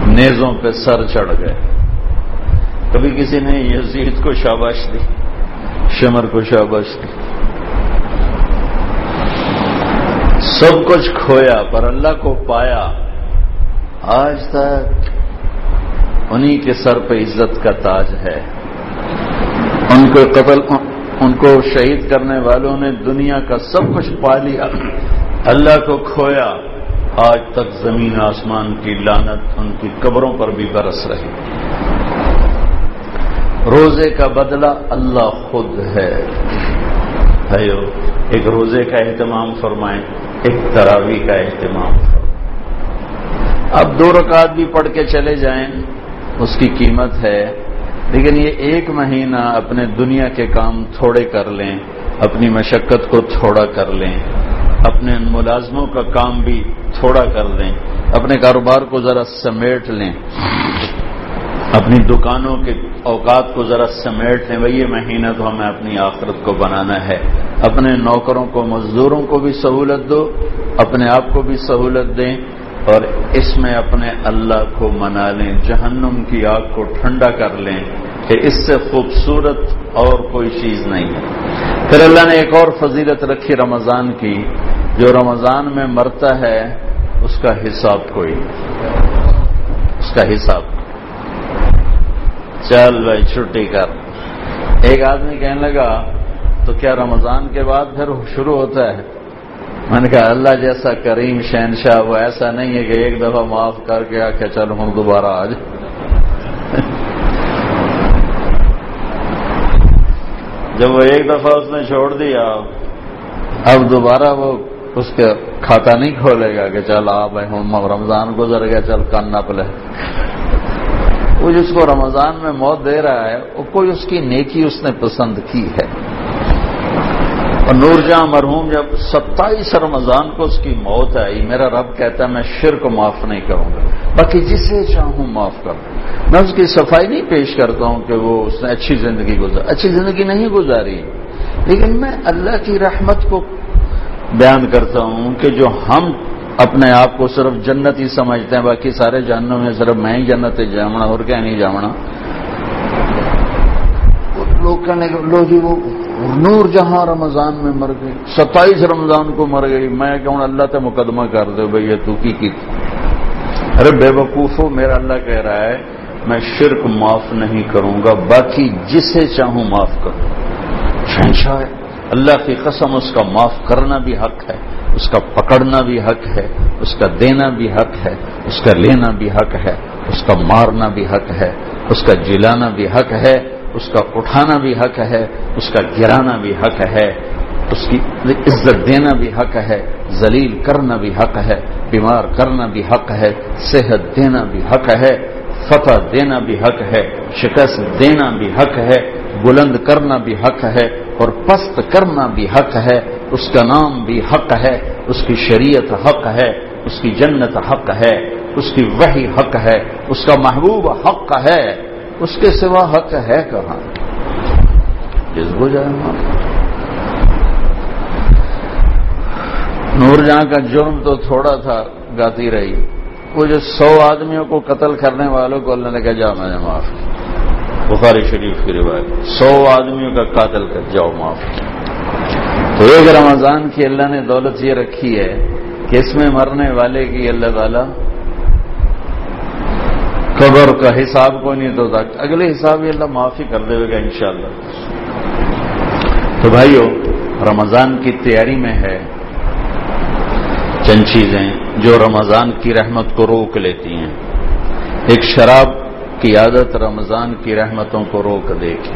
نیزوں پہ سر چڑھ گئے۔ کبھی کسی نے یزید کو شاباش دی، شمر کو شاباش دی۔ سب کچھ کھویا پر اللہ کو پایا۔ آج تک انہی کے سر پہ عزت کا تاج ہے۔ ان کو قتل، ان کو شہید کرنے والوں نے دنیا کا سب کچھ پا لیا۔ اللہ کو کھویا۔ آج تک زمین آسمان کی لانت ان کی قبروں پر بھی برس رہی۔ روزے کا بدلہ اللہ خود ہے۔ ایک روزے کا اہتمام فرمائیں، ایک تراوی کا اہتمام فرمائیں۔ اب دو رکعت بھی پڑھ کے چلے جائیں، اس کی قیمت ہے۔ لیکن یہ ایک مہینہ اپنے دنیا کے کام تھوڑے کر لیں، اپنی مشقت کو تھوڑا کر لیں، اپنے ملازموں کا کام بھی تھوڑا کر لیں، اپنے کاروبار کو ذرا سمیٹ لیں۔ اپنی دکانوں کے اوقات کو ذرا سمیٹ لیں، بھائی، یہ مہینہ تو ہمیں اپنی آخرت کو بنانا ہے۔ اپنے نوکروں کو، مزدوروں کو بھی سہولت دو، اپنے آپ کو بھی سہولت دیں اور اس میں اپنے اللہ کو منا لیں، جہنم کی آگ کو ٹھنڈا کر لیں کہ اس سے خوبصورت اور کوئی چیز نہیں ہے۔ پھر اللہ نے ایک اور فضیلت رکھی رمضان کی، جو رمضان میں مرتا ہے، اس کا حساب کوئی، اس کا حساب چل بھائی، چھٹی کر۔ ایک آدمی کہنے لگا، تو کیا رمضان کے بعد پھر شروع ہوتا ہے؟ میں نے کہا، اللہ جیسا کریم شہنشاہ، وہ ایسا نہیں ہے کہ ایک دفعہ معاف کر کے آ کے چلو ہم دوبارہ آج جب وہ ایک دفعہ اس نے چھوڑ دیا، اب دوبارہ وہ اس کے کھاتا نہیں کھولے گا کہ چل آ بھائی ہوں رمضان گزر گیا چل کن نہ پلے وہ جس کو رمضان میں موت دے رہا ہے، وہ کوئی اس کی نیکی اس نے پسند کی ہے۔ اور نور جہاں مرحوم جب ستائیس رمضان کو اس کی موت آئی، میرا رب کہتا ہے، میں شرک معاف نہیں کروں گا۔ باقی جسے چاہوں معاف کر۔ میں اس کی صفائی نہیں پیش کرتا ہوں کہ وہ اس نے اچھی زندگی گزار اچھی زندگی نہیں گزاری۔ لیکن میں اللہ کی رحمت کو بیان کرتا ہوں کہ جو ہم اپنے آپ کو صرف جنت ہی سمجھتے ہیں، باقی سارے جانوں میں صرف میں ہی جنت جامنا اور کیا نہیں جامنا لوگ کہنے لو جی وہ نور جہاں رمضان میں مر گئی، ستائیس رمضان کو مر گئی، میں کہوں اللہ تے مقدمہ کر دے بھائی، یہ تو کی کی ارے بے وقوف میرا اللہ کہہ رہا ہے، میں شرک معاف نہیں کروں گا، باقی جسے چاہوں معاف کروں۔ شہنشاہ ہے۔ اللہ کی قسم اس کا معاف کرنا بھی حق ہے اس کا پکڑنا بھی حق ہے اس کا دینا بھی حق ہے اس کا لینا بھی حق ہے اس کا مارنا بھی حق ہے اس کا جلانا بھی حق ہے اس کا اٹھانا بھی حق ہے اس کا گرانا بھی حق ہے اس کی عزت دینا بھی حق ہے ذلیل کرنا بھی حق ہے بیمار کرنا بھی حق ہے صحت دینا بھی حق ہے فتح دینا بھی حق ہے شکست دینا بھی حق ہے بلند کرنا بھی حق ہے اور پست کرنا بھی حق ہے، اس کا نام بھی حق ہے، اس کی شریعت حق ہے، اس کی جنت حق ہے، اس کی وحی حق ہے، اس کا محبوب حق ہے، اس کے سوا حق ہے کہاں؟ جس کو جائے ہاں۔ نور جہاں کا جرم تو تھوڑا تھا، گاتی رہی۔ وہ جو سو آدمیوں کو قتل کرنے والوں کو اللہ نے کہا، جا میں نے معاف۔ بخاری شریف کی روایت سو آدمیوں کا قاتل کر جاؤ، معاف۔ تو ایک رمضان کی اللہ نے دولت یہ رکھی ہے کہ اس میں مرنے والے کی اللہ تعالی قبر کا حساب کو نہیں تو اگلے حساب یہ اللہ معافی کر دے گا انشاءاللہ۔ تو بھائیو، رمضان کی تیاری میں ہے۔ چند چیزیں جو رمضان کی رحمت کو روک لیتی ہیں۔ ایک شراب کی عادت رمضان کی رحمتوں کو روک دے گی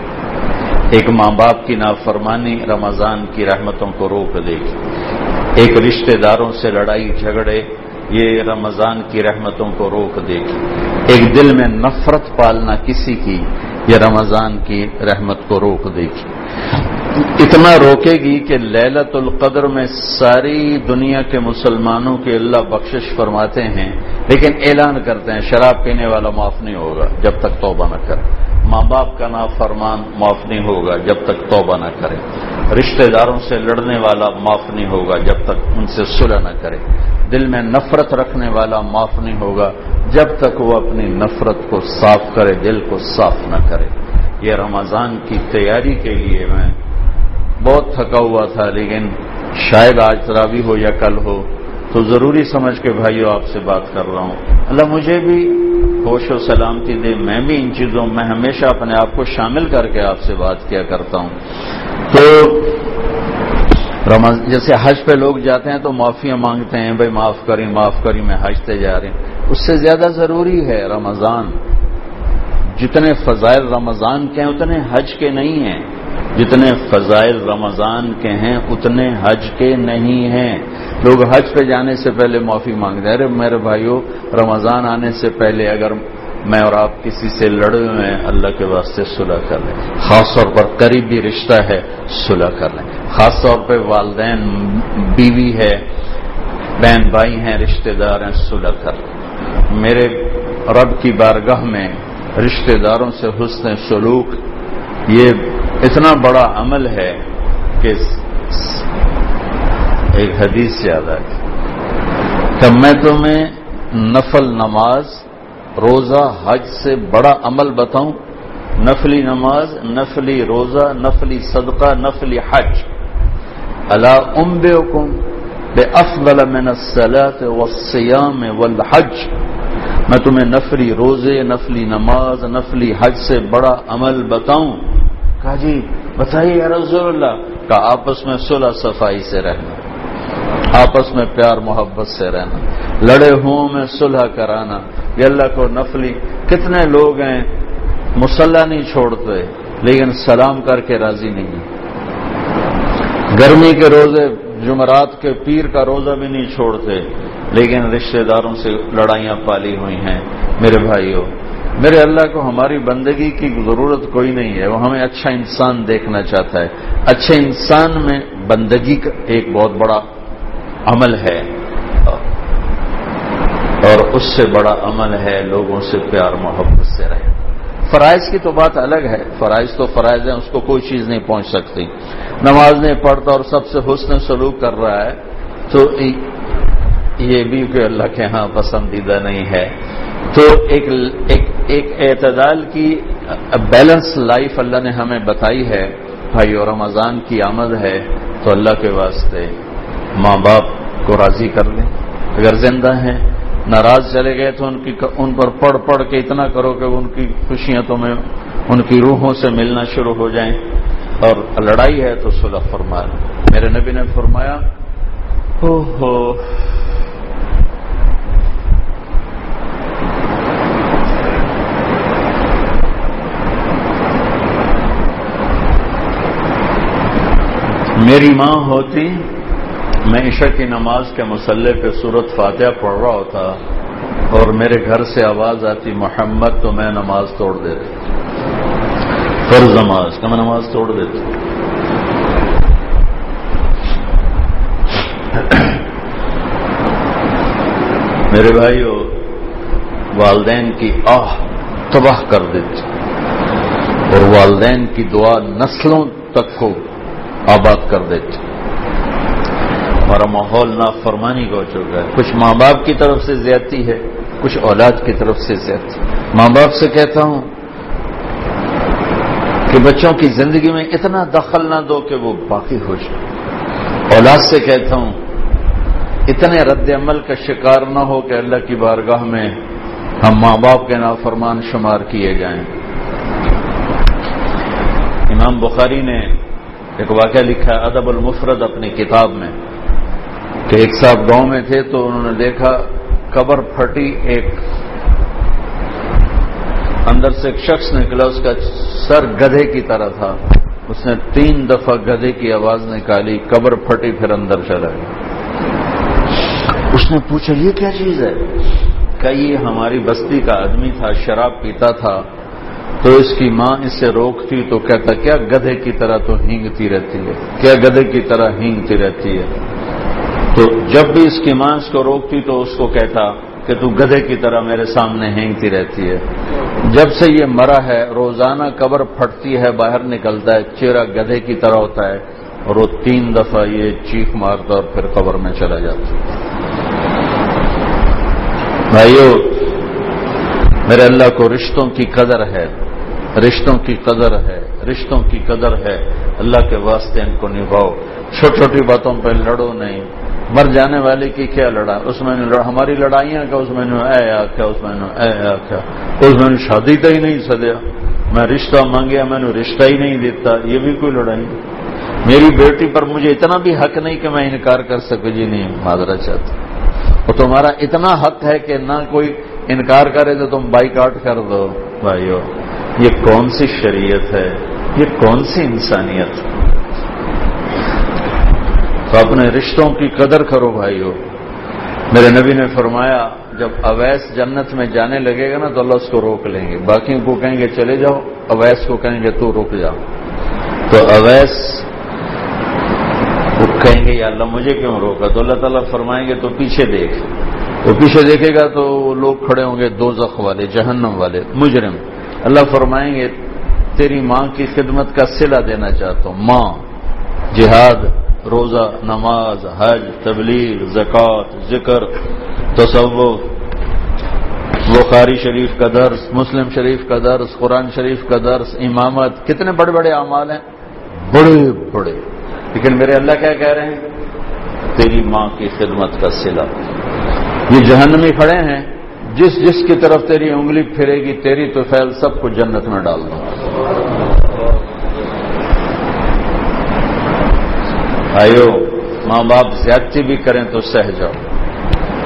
ایک ماں باپ کی نافرمانی رمضان کی رحمتوں کو روک دے گی ایک رشتہ داروں سے لڑائی جھگڑے، یہ رمضان کی رحمتوں کو روک دے گی ایک دل میں نفرت پالنا کسی کی، یہ رمضان کی رحمت کو روک دے گی اتنا روکے گی کہ للت القدر میں ساری دنیا کے مسلمانوں کی اللہ بخشش فرماتے ہیں، لیکن اعلان کرتے ہیں شراب پینے والا معاف نہیں ہوگا جب تک توبہ نہ کرے۔ ماں باپ کا نام فرمان معاف نہیں ہوگا جب تک توبہ نہ کرے۔ رشتہ داروں سے لڑنے والا معاف نہیں ہوگا جب تک ان سے صلح نہ کرے۔ دل میں نفرت رکھنے والا معاف نہیں ہوگا جب تک وہ اپنی نفرت کو صاف کرے، دل کو صاف نہ کرے۔ یہ رمضان کی تیاری کے لیے میں بہت تھکا ہوا تھا، لیکن شاید آج تراوی ہو یا کل ہو، تو ضروری سمجھ کے بھائیو، آپ سے بات کر رہا ہوں۔ اللہ مجھے بھی ہوش و سلامتی دے، میں بھی ان چیزوں، میں ہمیشہ اپنے آپ کو شامل کر کے آپ سے بات کیا کرتا ہوں۔ تو جیسے حج پہ لوگ جاتے ہیں تو معافیاں مانگتے ہیں، بھائی معاف کریں معاف کریں، میں حج تے جا رہے ہیں اس سے زیادہ ضروری ہے رمضان۔ جتنے فضائل رمضان کے ہیں، اتنے حج کے نہیں ہیں۔ جتنے فضائل رمضان کے ہیں، اتنے حج کے نہیں ہیں۔ لوگ حج پہ جانے سے پہلے معافی مانگتے ہیں۔ ارے میرے بھائیوں رمضان آنے سے پہلے اگر میں اور آپ کسی سے لڑے ہوئے ہیں، اللہ کے واسطے صلح کر لیں۔ خاص طور پر قریبی رشتہ ہے، صلح کر لیں۔ خاص طور پہ والدین، بیوی ہے، بہن بھائی ہیں، رشتہ دار ہیں، صلح کر لیں۔ میرے رب کی بارگاہ میں رشتہ داروں سے حسن سلوک یہ اتنا بڑا عمل ہے کہ ایک حدیث سے یاد آئی کہ میں تمہیں نفل نماز، روزہ حج سے بڑا عمل بتاؤں، نفلی نماز، نفلی روزہ، نفلی صدقہ، نفلی حج۔ اللہ ام بے حکم بے افضل من الصلاة والصیام والحج۔ میں تمہیں نفلی روزے، نفلی نماز، نفلی حج سے بڑا عمل بتاؤں۔ کہا جی بتائیے یا رسول اللہ. کا آپس میں صلح صفائی سے رہنا، آپس میں پیار محبت سے رہنا، لڑے ہوں میں صلح کرانا۔ یہ اللہ کو نفلی، کتنے لوگ ہیں، مسلح نہیں چھوڑتے، لیکن سلام کر کے راضی نہیں گرمی کے روزے، جمعرات کے پیر کا روزہ بھی نہیں چھوڑتے، لیکن رشتہ داروں سے لڑائیاں پالی ہوئی ہیں۔ میرے بھائیوں میرے اللہ کو ہماری بندگی کی ضرورت کوئی نہیں ہے، وہ ہمیں اچھا انسان دیکھنا چاہتا ہے۔ اچھے انسان میں بندگی کا ایک بہت بڑا عمل ہے۔ اور اس سے بڑا عمل ہے لوگوں سے پیار، محبت سے رہے فرائض کی تو بات الگ ہے۔ فرائض تو فرائض ہیں، اس کو کوئی چیز نہیں پہنچ سکتی۔ نماز نہیں پڑھتا اور سب سے حسن سلوک کر رہا ہے، تو یہ بھی کہ اللہ کے ہاں پسندیدہ نہیں ہے۔ تو ایک ایک, ایک اعتدال کی بیلنس لائف اللہ نے ہمیں بتائی ہے۔ بھائی اور رمضان کی آمد ہے تو اللہ کے واسطے ماں باپ کو راضی کر لیں۔ اگر زندہ ہیں ناراض چلے گئے تو ان کی ان پر پڑھ پڑھ کے اتنا کرو کہ ان کی خوشیاں تمہیں ان کی روحوں سے ملنا شروع ہو جائیں۔ اور لڑائی ہے تو صلح فرمایا میرے نبی نے فرمایا ہو ہو میری ماں ہوتی، میں عشاء کی نماز کے مسلح پہ صورت فاتحہ پڑھ رہا ہوتا اور میرے گھر سے آواز آتی، محمد، تو میں نماز توڑ دیتی۔ فرض نماز کا میں نماز توڑ دیتی۔ میرے بھائیو، والدین کی آہ، تباہ کر دیتی۔ اور والدین کی دعا نسلوں تک کو آباد کر دیتے ہمارا ماحول نافرمانی کا ہو چکا ہے، کچھ ماں باپ کی طرف سے زیادتی ہے، کچھ اولاد کی طرف سے زیادتی ماں باپ سے کہتا ہوں کہ بچوں کی زندگی میں اتنا دخل نہ دو کہ وہ باقی ہو جائے۔ اولاد سے کہتا ہوں، اتنے رد عمل کا شکار نہ ہو کہ اللہ کی بارگاہ میں ہم ماں باپ کے نافرمان شمار کیے جائیں۔ امام بخاری نے ایک واقعہ لکھا ہے ادب المفرد اپنی کتاب میں کہ ایک صاحب گاؤں میں تھے تو انہوں نے دیکھا قبر پھٹی ایک اندر سے ایک شخص نکلا اس کا سر گدھے کی طرح تھا۔ اس نے تین دفعہ گدھے کی آواز نکالی قبر پھٹی پھر اندر چلا گیا۔ اس نے پوچھا یہ کیا چیز ہے؟ کہ یہ ہماری بستی کا آدمی تھا شراب پیتا تھا۔ تو اس کی ماں اس سے روکتی تو کہتا، کیا گدھے کی طرح تو ہینگتی رہتی ہے؟ کیا گدھے کی طرح ہینگتی رہتی ہے؟ تو جب بھی اس کی ماں اس کو روکتی تو اس کو کہتا کہ تو گدھے کی طرح میرے سامنے ہینگتی رہتی ہے۔ جب سے یہ مرا ہے، روزانہ قبر پھٹتی ہے، باہر نکلتا ہے چہرہ گدھے کی طرح ہوتا ہے اور وہ تین دفعہ یہ چیخ مارتا اور پھر قبر میں چلا جاتا بھائیو، میرے اللہ کو رشتوں کی قدر ہے۔ رشتوں کی قدر ہے، رشتوں کی قدر ہے۔ اللہ کے واسطے ان کو نبھاؤ۔ چھوٹی چھوٹی باتوں پہ لڑو نہیں۔ مر جانے والے کی کیا لڑا؟ اس میں نے ہماری لڑائیاں کیا؟ اس میں نے اے آخیا اس میں نے اے آخیا اس میں نے شادی کا ہی نہیں سدیا۔ میں رشتہ مانگیا، میں نے رشتہ ہی نہیں دیتا۔ یہ بھی کوئی لڑائی میری بیٹی پر مجھے اتنا بھی حق نہیں کہ میں انکار کر سکوں۔ جی نہیں معذرت چاہتا۔ وہ تمہارا اتنا حق ہے کہ نہ کوئی انکار کرے تو تم بائی کاٹ کر دو، بھائیو۔ یہ کون سی شریعت ہے؟ یہ کون سی انسانیت؟ تو اپنے رشتوں کی قدر کرو بھائیو۔ میرے نبی نے فرمایا، جب اویس جنت میں جانے لگے گا نا، تو اللہ اس کو روک لیں گے۔ باقی کو کہیں گے، چلے جاؤ۔ اویس کو کہیں گے، تو رک جاؤ۔ تو اویس وہ کہیں گے، یا اللہ مجھے کیوں روکا؟ تو اللہ تعالیٰ فرمائیں گے، تو پیچھے دیکھ۔ وہ پیچھے دیکھے گا تو لوگ کھڑے ہوں گے دو زخ والے، جہنم والے، مجرم۔ اللہ فرمائیں گے، تیری ماں کی خدمت کا سلا دینا چاہتا ہوں۔ ماں، جہاد، روزہ، نماز، حج، تبلیغ، زکوٰۃ، ذکر، تصوف، بخاری شریف کا درس، مسلم شریف کا درس، قرآن شریف کا درس، امامت، کتنے بڑے بڑے اعمال ہیں؟ بڑے بڑے۔ لیکن میرے اللہ کیا کہہ رہے ہیں؟ تیری ماں کی خدمت کا سلا یہ جہنمی کھڑے ہیں۔ جس جس کی طرف تیری انگلی پھرے گی، تیری تو فیل سب کو جنت میں ڈال دوں۔ بھائیو، ماں باپ زیادتی بھی کریں تو سہ جاؤ۔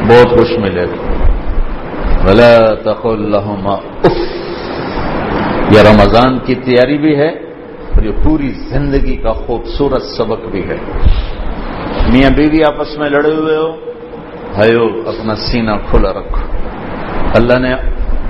بہت خوش ملے گا۔ بلا تخ اللہ یہ رمضان کی تیاری بھی ہے اور یہ پوری زندگی کا خوبصورت سبق بھی ہے۔ میاں بیوی آپس میں لڑے ہوئے ہو۔ بھائیو، اپنا سینہ کھلا رکھو۔ اللہ نے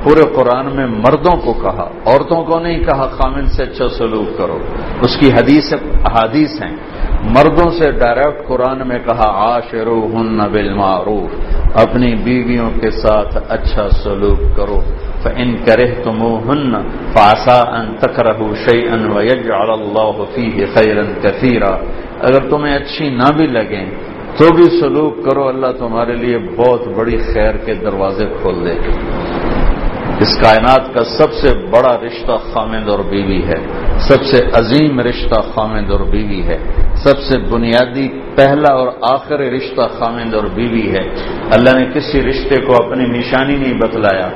پورے قرآن میں مردوں کو کہا، عورتوں کو نہیں کہا خامن سے اچھا سلوک کرو۔ اس کی حدیث احادیث ہیں۔ مردوں سے ڈائریکٹ قرآن میں کہا آشرو ہن بالمعروف، اپنی بیویوں کے ساتھ اچھا سلوک کرو۔ ان کرے تم ہن فإن كرهتموهن فعسى أن تكرهوا شيئا ويجعل الله فيه خيرا كثيرا۔ اگر تمہیں اچھی نہ بھی لگیں تو بھی سلوک کرو، اللہ تمہارے لیے بہت بڑی خیر کے دروازے کھول دے۔ اس کائنات کا سب سے بڑا رشتہ خامد اور بیوی ہے۔ سب سے عظیم رشتہ خامد اور بیوی ہے۔ سب سے بنیادی پہلا اور آخری رشتہ خامد اور بیوی ہے۔ اللہ نے کسی رشتے کو اپنی نشانی نہیں بتلایا۔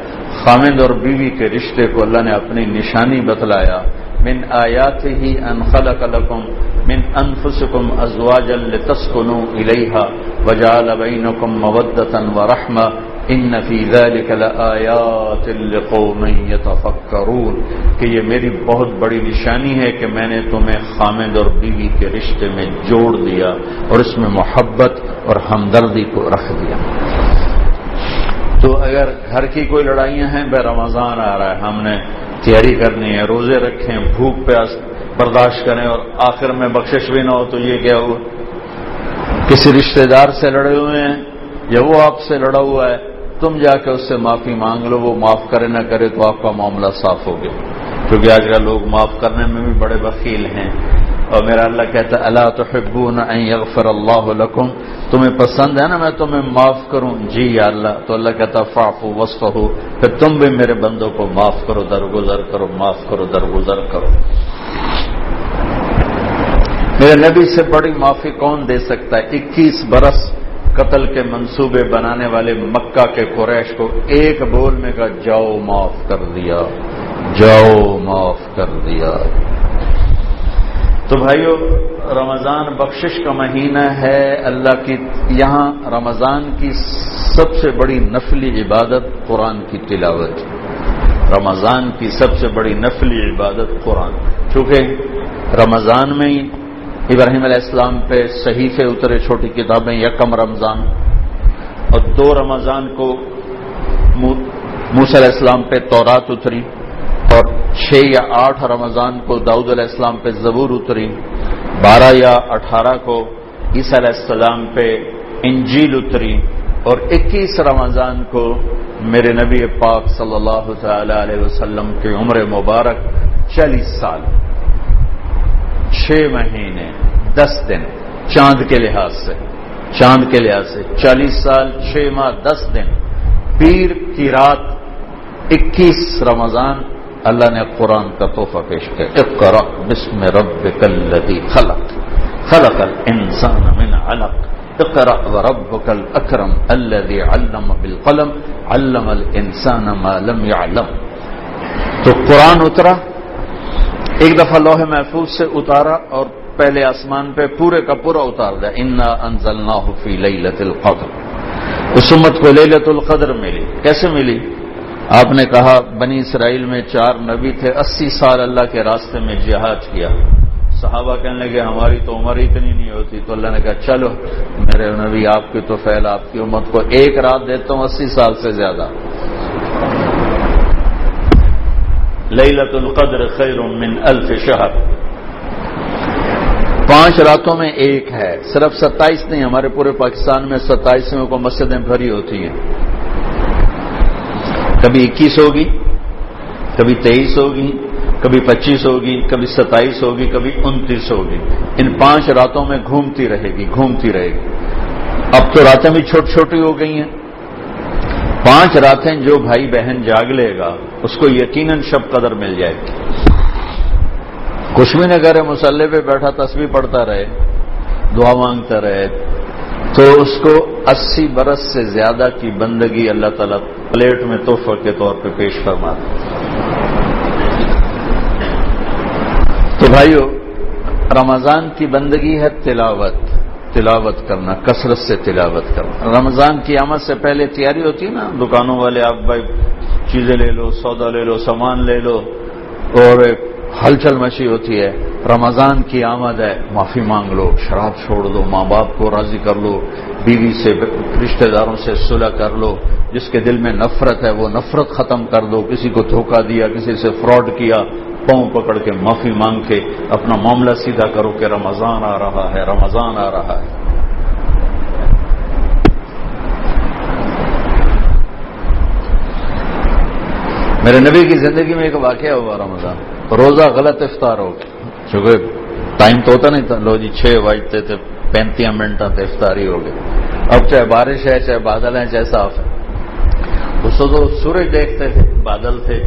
خامد اور بیوی کے رشتے کو اللہ نے اپنی نشانی بتلایا۔ من آیات ہی ان خلق لکم من انفسکم ازواجا لتسکنو الیہا وجعل بینکم مودتا ورحمہ ان فی ذلک لآیات لقوم یتفکرون کہ یہ میری بہت بڑی نشانی ہے کہ میں نے تمہیں خامد اور بیوی کے رشتے میں جوڑ دیا اور اس میں محبت اور ہمدردی کو رکھ دیا۔ تو اگر گھر کی کوئی لڑائیاں ہیں، بے رمضان آ رہا ہے، ہم نے تیاری کرنی ہے، روزے رکھیں، بھوک پیاس برداشت کریں اور آخر میں بخشش بھی نہ ہو تو یہ کیا ہوا؟ کسی رشتہ دار سے لڑے ہوئے ہیں یا وہ آپ سے لڑا ہوا ہے، تم جا کے اس سے معافی مانگ لو، وہ معاف کرے نہ کرے تو آپ کا معاملہ صاف ہو گیا۔ کیونکہ آج کل لوگ معاف کرنے میں بھی بڑے بخیل ہیں۔ اور میرا اللہ کہتا ہے اللہ تو یغفر اللہ لکم؟ تمہیں پسند ہے نا میں تمہیں معاف کروں؟ جی یا اللہ. تو اللہ کہتا فاف وسف ہو پھر تم بھی میرے بندوں کو معاف کرو، درگزر کرو، معاف کرو، درگزر کرو. میرے نبی سے بڑی معافی کون دے سکتا ہے؟ اکیس برس قتل کے منصوبے بنانے والے مکہ کے قریش کو ایک بول میں کہا جاؤ معاف کر دیا، جاؤ معاف کر دیا. تو بھائیو، رمضان بخشش کا مہینہ ہے۔ اللہ کی یہاں رمضان کی سب سے بڑی نفلی عبادت قرآن کی تلاوت۔ رمضان کی سب سے بڑی نفلی عبادت قرآن۔ چونکہ رمضان میں ہی ابراہیم علیہ السلام پہ صحیفے اترے، چھوٹی کتابیں، یکم رمضان۔ اور دو رمضان کو موس علیہ السلام پہ تورات اتری۔ چھ یا آٹھ رمضان کو داؤد علیہ السلام پہ زبور اتری بارہ یا اٹھارہ کو عیسی علیہ السلام پہ انجیل اتری اور اکیس رمضان کو میرے نبی پاک صلی اللہ تعالی علیہ وسلم کی عمر مبارک چالیس سال، چھ مہینے، دس دن، چاند کے لحاظ سے، چاند کے لحاظ سے چالیس سال، چھ ماہ، دس دن، پیر کی رات اکیس رمضان اللہ نے قرآن کا تحفہ پیش کیا اقرا بسم رب کلدی خلق خلق الانسان من علق اقرا وربك الاكرم الذي علم بالقلم، علم الانسان ما لم يعلم۔ تو قرآن اترا، ایک دفعہ لوہے محفوظ سے اتارا اور پہلے آسمان پہ پورے کا پورا اتار دیا، انا انزلنا فی لیلت القدر۔ اس امت کو لیلت القدر ملی۔ کیسے ملی؟ آپ نے کہا، بنی اسرائیل میں چار نبی تھے، اسی سال اللہ کے راستے میں جہاد کیا۔ صحابہ کہنے لگے، ہماری تو عمر اتنی نہیں ہوتی۔ تو اللہ نے کہا، چلو، میرے نبی، آپ کی تو فیل آپ کی امت کو ایک رات دیتا ہوں، اسی سال سے زیادہ۔ لیلت القدر خیر من الف شہر پانچ راتوں میں ایک ہے۔ صرف ستائیس نہیں، ہمارے پورے پاکستان میں ستائیسویں کو مسجدیں بھری ہوتی ہیں۔ کبھی اکیس ہوگی، کبھی تیئیس ہوگی، کبھی پچیس ہوگی، کبھی ستائیس ہوگی، کبھی انتیس ہوگی۔ ان پانچ راتوں میں گھومتی رہے گی، گھومتی رہے گی۔ اب تو راتیں بھی چھوٹی چھوٹی ہو گئی ہیں۔ پانچ راتیں جو بھائی بہن جاگ لے گا، اس کو یقیناً شب قدر مل جائے گی۔ کچھ بھی نہ کرے مسلح پہ بیٹھا تصویر پڑھتا رہے، دعا مانگتا رہے تو اس کو اسی برس سے زیادہ کی بندگی اللہ تعالیٰ پلیٹ میں تحفہ کے طور پہ پیش فرما تو بھائیو، رمضان کی بندگی ہے تلاوت تلاوت کرنا، کثرت سے تلاوت کرنا۔ رمضان کی آمد سے پہلے تیاری ہوتی ہے نا، دکانوں والے، آپ بھائی چیزیں لے لو، سودا لے لو، سامان لے لو اور ایک ہلچل مچی ہوتی ہے، رمضان کی آمد ہے۔ معافی مانگ لو، شراب چھوڑ دو ماں باپ کو راضی کر لو، بیوی سے، رشتہ داروں سے صلح کر لو۔ جس کے دل میں نفرت ہے، وہ نفرت ختم کر دو۔ کسی کو دھوکہ دیا، کسی سے فراڈ کیا، پاؤں پکڑ کے معافی مانگ کے اپنا معاملہ سیدھا کرو کہ رمضان آ رہا ہے، رمضان آ رہا ہے۔ میرے نبی کی زندگی میں ایک واقعہ ہوا رمضان۔ روزہ غلط افطار ہو گیا۔ چونکہ ٹائم تو ہوتا نہیں تھا۔ لو جی چھ بجتے تھے پینتیس منٹ تھے افطاری ہو گئی اب چاہے بارش ہے، چاہے بادل ہیں، چاہے صاف ہے۔ اس کو تو سورج دیکھتے تھے، بادل تھے۔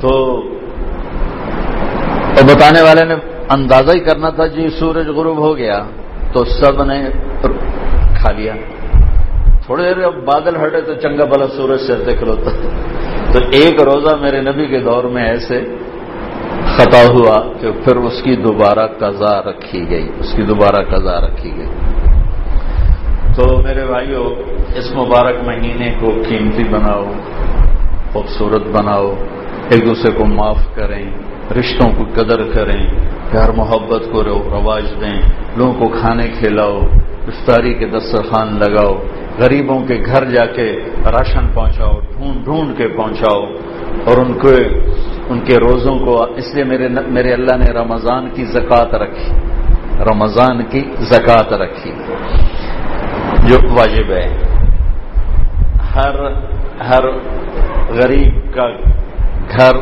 تو بتانے والے نے اندازہ ہی کرنا تھا جی سورج غروب ہو گیا، تو سب نے کھا لیا۔ تھوڑی دیر اب بادل ہٹے تو چنگا بلا سورج سے دیکھ لو تو ایک روزہ میرے نبی کے دور میں ایسے خطا ہوا کہ پھر اس کی دوبارہ قضا رکھی گئی، اس کی دوبارہ قضا رکھی گئی۔ تو میرے بھائیوں اس مبارک مہینے کو قیمتی بناؤ، خوبصورت بناؤ، ایک دوسرے کو معاف کریں، رشتوں کو قدر کریں، پیار محبت کو رواج دیں، لوگوں کو کھانے کھلاؤ، افطاری کے دسترخوان لگاؤ، غریبوں کے گھر جا کے راشن پہنچاؤ، ڈھونڈ ڈھونڈ کے پہنچاؤ اور ان کو ان کے روزوں کو، اس لیے میرے میرے اللہ نے رمضان کی زکوٰۃ رکھی۔ رمضان کی زکوٰۃ رکھی۔ جو واجب ہے۔ ہر ہر غریب کا گھر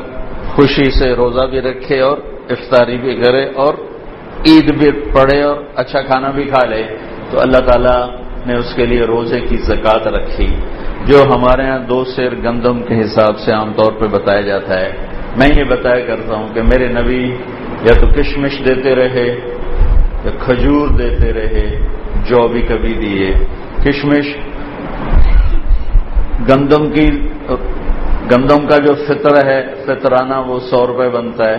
خوشی سے روزہ بھی رکھے اور افطاری بھی کرے اور عید بھی پڑھے اور اچھا کھانا بھی کھا لے۔ تو اللہ تعالیٰ نے اس کے لیے روزے کی زکوٰۃ رکھی۔ جو ہمارے ہاں دو سیر گندم کے حساب سے عام طور پہ بتایا جاتا ہے۔ میں یہ بتایا کرتا ہوں کہ میرے نبی یا تو کشمش دیتے رہے یا کھجور دیتے رہے، جو بھی کبھی دیے۔ کشمش گندم کی، گندم کا جو فطر ہے، فطرانہ وہ سو روپے بنتا ہے،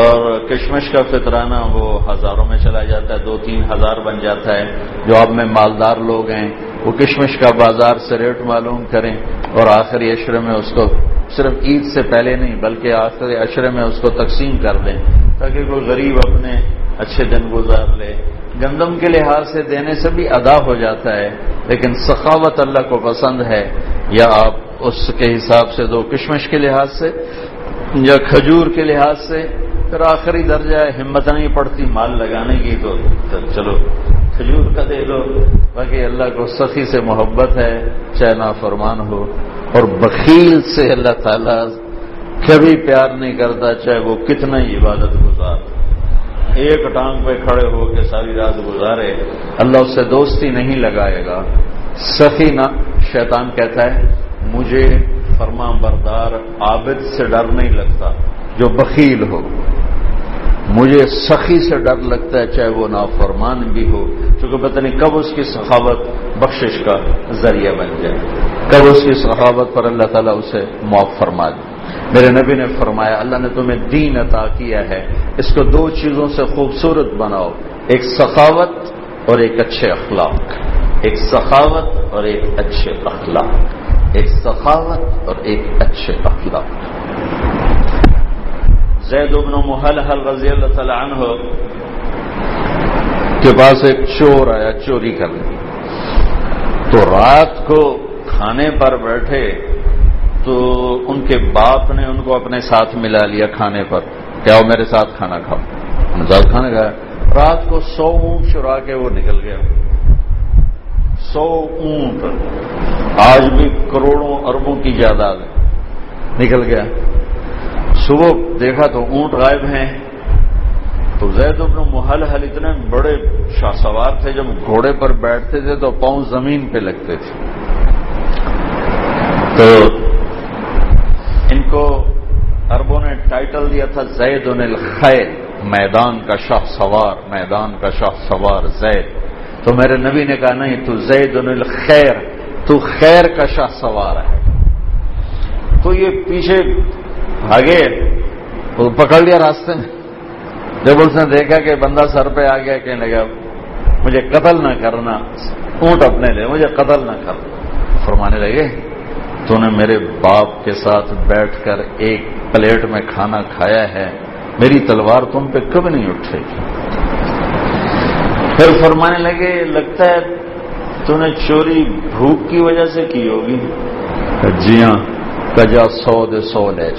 اور کشمش کا فطرانہ وہ ہزاروں میں چلا جاتا ہے، دو تین ہزار بن جاتا ہے۔ جو آپ میں مالدار لوگ ہیں، وہ کشمش کا بازار سے ریٹ معلوم کریں اور آخری اشرے میں اس کو صرف عید سے پہلے نہیں، بلکہ آخری اشرے میں اس کو تقسیم کر دیں تاکہ کوئی غریب اپنے اچھے دن گزار لے۔ گندم کے لحاظ سے دینے سے بھی ادا ہو جاتا ہے، لیکن سخاوت اللہ کو پسند ہے۔ یا آپ اس کے حساب سے دو کشمش کے لحاظ سے، یا کھجور کے لحاظ سے، پھر آخری درجہ ہے، ہمت نہیں پڑتی، مال لگانے کی تو چلو۔ کھجور کا دے دو۔ باقی اللہ کو سخی سے محبت ہے، چاہے نا فرمان ہو۔ اور بخیل سے اللہ تعالیٰ کبھی پیار نہیں کرتا، چاہے وہ کتنا ہی عبادت گزار۔ ایک ٹانگ پہ کھڑے ہو کے ساری رات گزارے، اللہ اس سے دوستی نہیں لگائے گا۔ سخی نہ، شیطان کہتا ہے، مجھے فرما بردار عابد سے ڈر نہیں لگتا جو بخیل ہو۔ مجھے سخی سے ڈر لگتا ہے چاہے وہ نافرمان بھی ہو کیونکہ پتہ نہیں کب اس کی سخاوت بخشش کا ذریعہ بن جائے۔ کب اس کی سخاوت پر اللہ تعالیٰ اسے معاف فرما دے۔ میرے نبی نے فرمایا، اللہ نے تمہیں دین عطا کیا ہے۔ اس کو دو چیزوں سے خوبصورت بناؤ، ایک سخاوت اور ایک اچھے اخلاق۔ ایک سخاوت اور ایک اچھے اخلاق۔ ایک سخاوت اور ایک اچھے اخلاق۔ زید ابن محل حل رضی اللہ تعالی عنہ کے پاس ایک چور آیا، چوری کرنے تو رات کو کھانے پر بیٹھے تو ان کے باپ نے ان کو اپنے ساتھ ملا لیا کھانے پر۔ کیا وہ میرے ساتھ کھانا کھاؤ؟ ساتھ کھانا کھایا۔ رات کو سو اونٹ چرا کے وہ نکل گیا سو اونٹ۔ آج بھی کروڑوں اربوں کی جائیداد نکل گیا۔ صبح دیکھا تو اونٹ غائب ہیں۔ تو زید ابن محل حل اتنے بڑے شاہ سوار تھے، جب گھوڑے پر بیٹھتے تھے تو پاؤں زمین پہ لگتے تھے۔ تو ان کو اربوں نے ٹائٹل دیا تھا، زید الخیر میدان کا شاہ سوار، میدان کا شاہ سوار زید۔ تو میرے نبی نے کہا، نہیں، تو زید الخیر، تو خیر کا شاہ سوار ہے۔ تو یہ پیچھے بھاگے تو پکڑ لیا راستے میں۔ جب اس نے دیکھا کہ بندہ سر پہ آ گیا کہنے لگا مجھے قتل نہ کرنا اونٹ اپنے لے مجھے قتل نہ کرنا فرمانے لگے تو نے میرے باپ کے ساتھ بیٹھ کر ایک پلیٹ میں کھانا کھایا ہے میری تلوار تم پہ کب نہیں اٹھے گی؟ پھر فرمانے لگے لگتا ہے تو نے چوری بھوک کی وجہ سے کی ہوگی۔ جی ہاں۔ کجا سو دے سو لے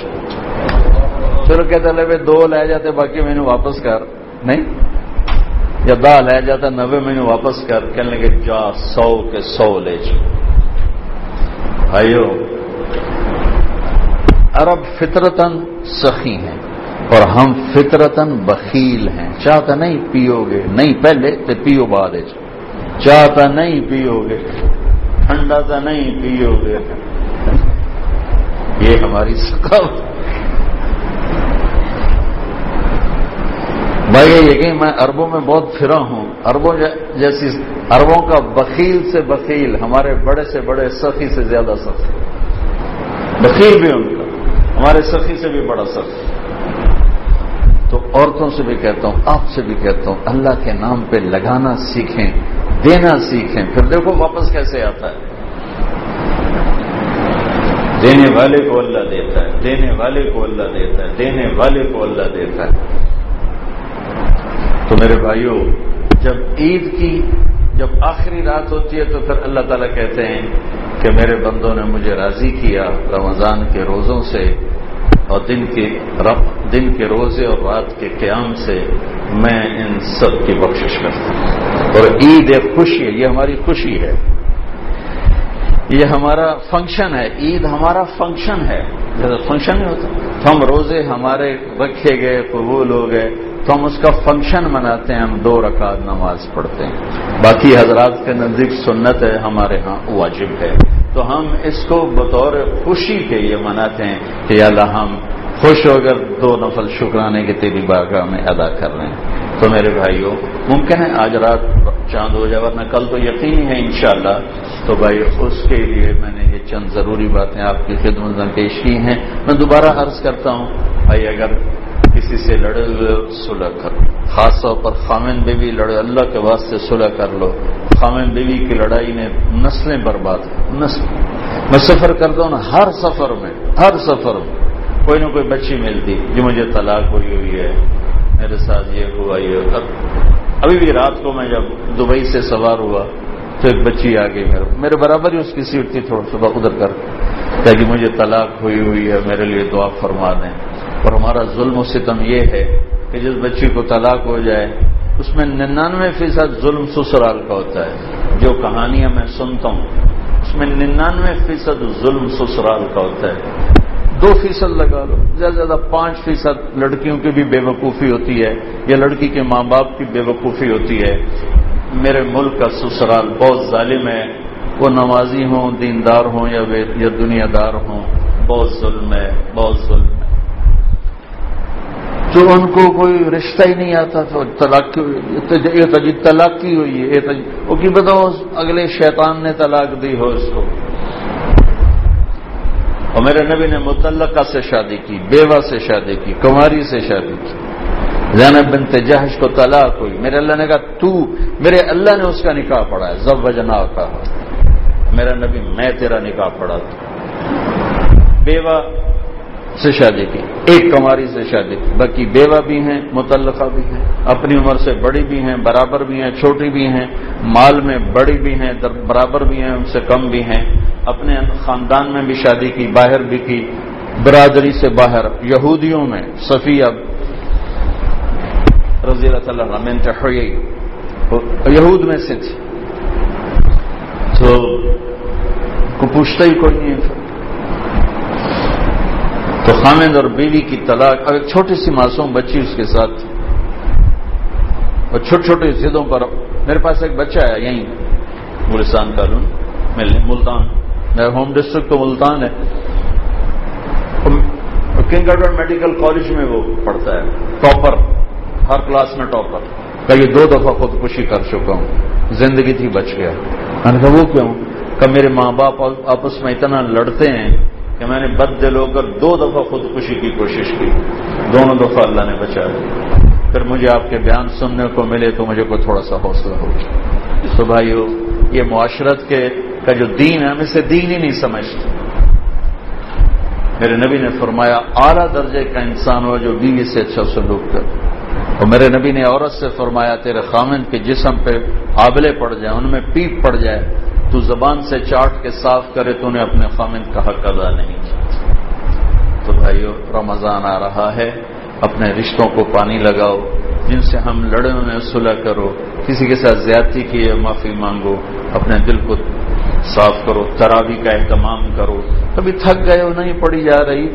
چلو کہتے لے دو لے جاتے باقی مینو واپس کر۔ نہیں؟ یا دہ لے جاتا نوے مینو واپس کر۔ کہنے لگے، جا سو کے سو لے جا۔ بھائیو، عرب فطرتن سخی ہیں اور ہم فطرتن بخیل ہیں۔ چاہتا نہیں پیو گے۔ نہیں، پہلے تو پیو بعد چاہتا نہیں پیو گے۔ ٹھنڈا تو نہیں پیو گے۔ یہ ہماری ثقافت بھائی یہ کہ میں اربوں میں بہت پھرا ہوں۔ اربوں جیسی اربوں کا بخیل سے بخیل، ہمارے بڑے سے بڑے سخی سے زیادہ سخی۔ بخیل بھی ان کا، ہمارے سخی سے بھی بڑا سخی۔ تو عورتوں سے بھی کہتا ہوں، آپ سے بھی کہتا ہوں، اللہ کے نام پہ لگانا سیکھیں، دینا سیکھیں۔ پھر دیکھو واپس کیسے آتا ہے۔ دینے والے کو اللہ دیتا ہے، دینے والے کو اللہ دیتا ہے، دینے والے کو اللہ دیتا ہے۔ تو میرے بھائیوں جب عید کی، جب آخری رات ہوتی ہے تو پھر اللہ تعالیٰ کہتے ہیں کہ میرے بندوں نے مجھے راضی کیا رمضان کے روزوں سے اور دن کے رب، دن کے روزے اور رات کے قیام سے میں ان سب کی بخشش کرتا ہوں۔ اور عید ایک خوشی ہے، یہ ہماری خوشی ہے۔ یہ ہمارا فنکشن ہے، عید ہمارا فنکشن ہے۔ جیسے فنکشن نہیں ہوتا۔ ہم روزے ہمارے رکھے گئے، قبول ہو گئے۔ تو ہم اس کا فنکشن مناتے ہیں، ہم دو رکعت نماز پڑھتے ہیں۔ باقی حضرات کے نزدیک سنت ہے، ہمارے ہاں واجب ہے۔ تو ہم اس کو بطور خوشی کے یہ مناتے ہیں کہ اللہ ہم خوش ہو کر دو نفل شکرانے کے تیری باغاہ میں ادا کر رہے ہیں تو میرے بھائیوں، ممکن ہے آج رات چاند ہو جائے، ورنہ کل تو یقینی ہے انشاءاللہ۔ تو بھائی، اس کے لیے میں نے یہ چند ضروری باتیں آپ کی خدمت میں پیش کی ہیں۔ میں دوبارہ عرض کرتا ہوں، بھائی، اگر کسی سے لڑے ہوئے سلح کر خاص طور پر خامن بیوی لڑے، اللہ کے واسطے سلح کر لو۔ خامن بیوی کی لڑائی نے نسلیں برباد نسل، میں سفر کرتا ہوں، ہر سفر میں، ہر سفر میں کوئی نہ کوئی بچی ملتی جو مجھے طلاق ہوئی ہوئی ہے، میرے ساتھ یہ ہوا، یہ ابھی بھی رات کو میں جب دبئی سے سوار ہوا، تو ایک بچی آ گئی میرے میرے برابر ہی اس کی سیٹ تھی، تھوڑا صبح ادھر کر۔ تاکہ مجھے طلاق ہوئی ہوئی ہے، میرے لیے دعا فرما دیں۔ اور ہمارا ظلم و ستم یہ ہے کہ جس بچی کو طلاق ہو جائے، اس میں ننانوے فیصد ظلم سسرال کا ہوتا ہے۔ جو کہانیاں میں سنتا ہوں، اس میں ننانوے فیصد ظلم سسرال کا ہوتا ہے۔ دو فیصد لگا لو۔ زیادہ زیادہ پانچ فیصد لڑکیوں کی بھی بے وقوفی ہوتی ہے یا لڑکی کے ماں باپ کی بے وقوفی ہوتی ہے۔ میرے ملک کا سسرال بہت ظالم ہے۔ وہ نمازی ہوں، دیندار ہوں یا دنیا دار ہوں، بہت ظلم ہے، بہت ظلم ہے۔ تو ان کو کوئی رشتہ ہی نہیں آتا تو طلاق جی طلاق کی ہوئی ہے جی- وہ کی بتاؤ اگلے شیطان نے طلاق دی ہو اس کو۔ اور میرے نبی نے متعلقہ سے شادی کی، بیوہ سے شادی کی، کماری سے شادی کی۔ زینب بنت جہش کو طلاق ہوئی۔ میرے اللہ نے کہا، تو میرے اللہ نے اس کا نکاح پڑھا ہے۔ زب وجنا کا۔ میرا نبی، میں تیرا نکاح پڑھا تھا۔ بیوہ سے شادی کی۔ ایک کماری سے شادی۔ کی باقی بیوہ بھی ہیں، متعلقہ بھی ہیں، اپنی عمر سے بڑی بھی ہیں، برابر بھی ہیں، چھوٹی بھی ہیں، مال میں بڑی بھی ہیں برابر بھی ہیں، ان سے کم بھی ہیں۔ اپنے خاندان میں بھی شادی کی، باہر بھی کی۔ برادری سے باہر، یہودیوں میں، صفیہ رضی اللہ عنہ یہود میں سے تھی۔ تو کو پوچھتا ہی کوئی نہیں تو خامد اور بیوی کی طلاق اور ایک چھوٹی سی معصوم بچی اس کے ساتھ تھی۔ اور چھوٹے چھوٹے ضدوں پر میرے پاس ایک بچہ ہے یہیں گلستان کالون ملتان۔ میرا ہوم ڈسٹرکٹ تو ملتان ہے۔ کنگ میڈیکل کالج میں وہ پڑھتا ہے۔ ٹاپر ہر کلاس میں ٹاپر کئی دو دفعہ خودکشی کر چکا ہوں۔ زندگی تھی، بچ گیا۔ میں نے کہا، وہ کیوں؟ کہ میرے ماں باپ آپس میں اتنا لڑتے ہیں۔ کہ میں نے بد دل ہو کر دو دفعہ خودکشی کی کوشش کی۔ دونوں دفعہ اللہ نے بچا دیا پھر مجھے آپ کے بیان سننے کو ملے تو مجھے کوئی تھوڑا سا حوصلہ ہو۔ تو بھائیو، یہ معاشرت کے کا جو دین ہے، ہم اسے دین ہی نہیں سمجھتے۔ میرے نبی نے فرمایا، اعلیٰ درجے کا انسان ہو جو بیوی سے اچھا سلوک کر اور میرے نبی نے عورت سے فرمایا، تیرے خامن کے جسم پہ آبلے پڑ جائیں، ان میں پیپ پڑ جائے۔ تو زبان سے چاٹ کے صاف کرے تو انہیں اپنے خامن کا حق ادا نہیں کیا۔ تو بھائیو، رمضان آ رہا ہے۔ اپنے رشتوں کو پانی لگاؤ۔ جن سے ہم لڑے میں صلح کرو۔ کسی کے ساتھ زیادتی کی معافی مانگو۔ اپنے دل کو صاف کرو۔ تراوی کا اہتمام کرو۔ کبھی تھک گئے ہو، نہیں پڑی جا رہی۔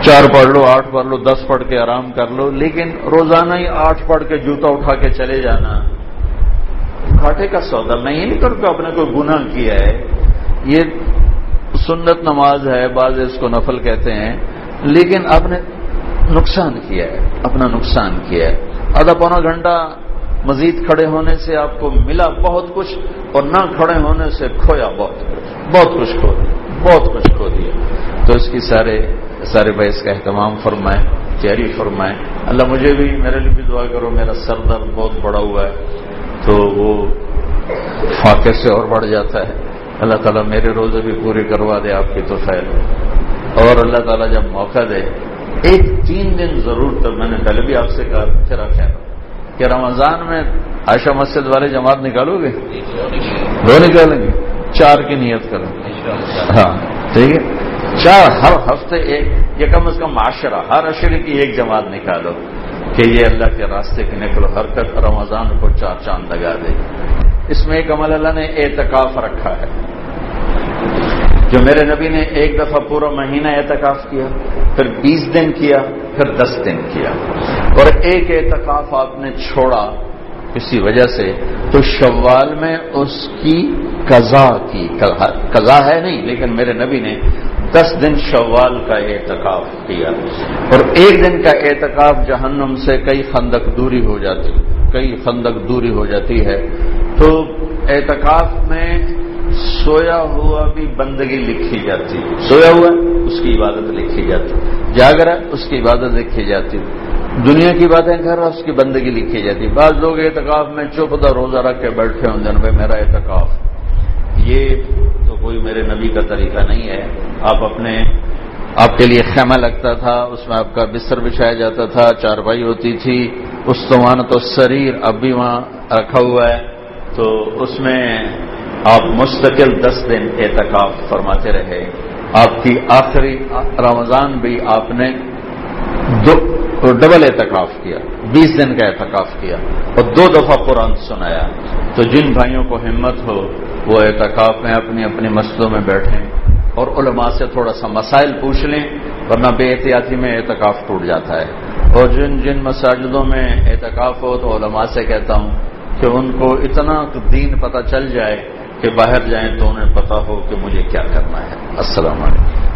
چار پڑھ لو، آٹھ پڑھ لو، دس پڑھ کے آرام کر لو۔ لیکن روزانہ ہی آٹھ پڑھ کے جوتا اٹھا کے چلے جانا۔ کھاٹے کا سودا میں یہ نہیں کروں کہ اپنے کوئی گناہ کیا ہے، یہ سنت نماز ہے، بعض اس کو نفل کہتے ہیں، لیکن آپ نے نقصان کیا ہے، اپنا نقصان کیا ہے۔ آدھا پونا گھنٹہ مزید کھڑے ہونے سے آپ کو ملا بہت کچھ، اور نہ کھڑے ہونے سے کھویا بہت۔ کچھ بہت کچھ کھو دیا، بہت کچھ کھو دیا۔ تو اس کی سارے سارے بھائی اس کا اہتمام فرمائیں چیری فرمائیں۔ اللہ مجھے بھی، میرے لیے بھی دعا کرو، میرا سر درد بہت بڑا ہوا ہے۔ تو وہ فاقے سے اور بڑھ جاتا ہے۔ اللہ تعالیٰ میرے روزے بھی پوری کروا دے آپ کی تو خیر اور اللہ تعالیٰ جب موقع دے ایک تین دن ضرور تب میں نے پہلے بھی آپ سے کہا پھر خیر کہ رمضان میں عائشہ مسجد والے جماعت نکالو گے؟ دو نکالیں گے۔ چار کی نیت کریں۔ ہاں ٹھیک ہے؟ چار ہر ہفتے ایک، یہ کم از کم معاشرہ ہر اشرے کی ایک جماعت نکالو کہ یہ اللہ کے راستے کے نکلو حرکت رمضان کو چار چاند لگا دے۔ اس میں ایک عمل اللہ نے اعتکاف رکھا ہے۔ جو میرے نبی نے ایک دفعہ پورا مہینہ اعتکاف کیا، پھر بیس دن کیا، پھر دس دن کیا۔ اور ایک اعتکاف آپ نے چھوڑا کسی وجہ سے تو شوال میں اس کی قضا کی، قضا ہے نہیں، لیکن میرے نبی نے دس دن شوال کا اعتکاف کیا۔ اور ایک دن کا اعتکاف جہنم سے کئی خندق دوری ہو جاتی، کئی خندق دوری ہو جاتی ہے۔ تو اعتکاف میں سویا ہوا بھی بندگی لکھی جاتی، سویا ہوا اس کی عبادت لکھی جاتی، جاگرا اس کی عبادت لکھی جاتی۔ دنیا کی باتیں کر رہا اس کی بندگی لکھی جاتی۔ بعض لوگ اعتکاف میں چپ دا روزہ رکھ کے بیٹھے ہوں جن پہ میرا اعتکاف یہ تو کوئی میرے نبی کا طریقہ نہیں ہے۔ آپ اپنے آپ کے لیے خیمہ لگتا تھا، اس میں آپ کا بستر بچھایا جاتا تھا، چارپائی ہوتی تھی۔ اس تو وہاں تو شریر اب بھی وہاں رکھا ہوا ہے۔ تو اس میں آپ مستقل دس دن اعتکاف فرماتے رہے۔ آپ کی آخری رمضان بھی آپ نے دو ڈبل اعتکاف کیا۔ بیس دن کا اعتکاف کیا۔ اور دو دفعہ قرآن سنایا۔ تو جن بھائیوں کو ہمت ہو، وہ اعتکاف میں اپنی اپنی مسجدوں میں بیٹھیں اور علماء سے تھوڑا سا مسائل پوچھ لیں، ورنہ بے احتیاطی میں اعتکاف ٹوٹ جاتا ہے۔ اور جن جن مساجدوں میں اعتکاف ہو تو علماء سے کہتا ہوں کہ ان کو اتنا دین پتہ چل جائے کہ باہر جائیں تو انہیں پتا ہو کہ مجھے کیا کرنا ہے۔ السلام علیکم۔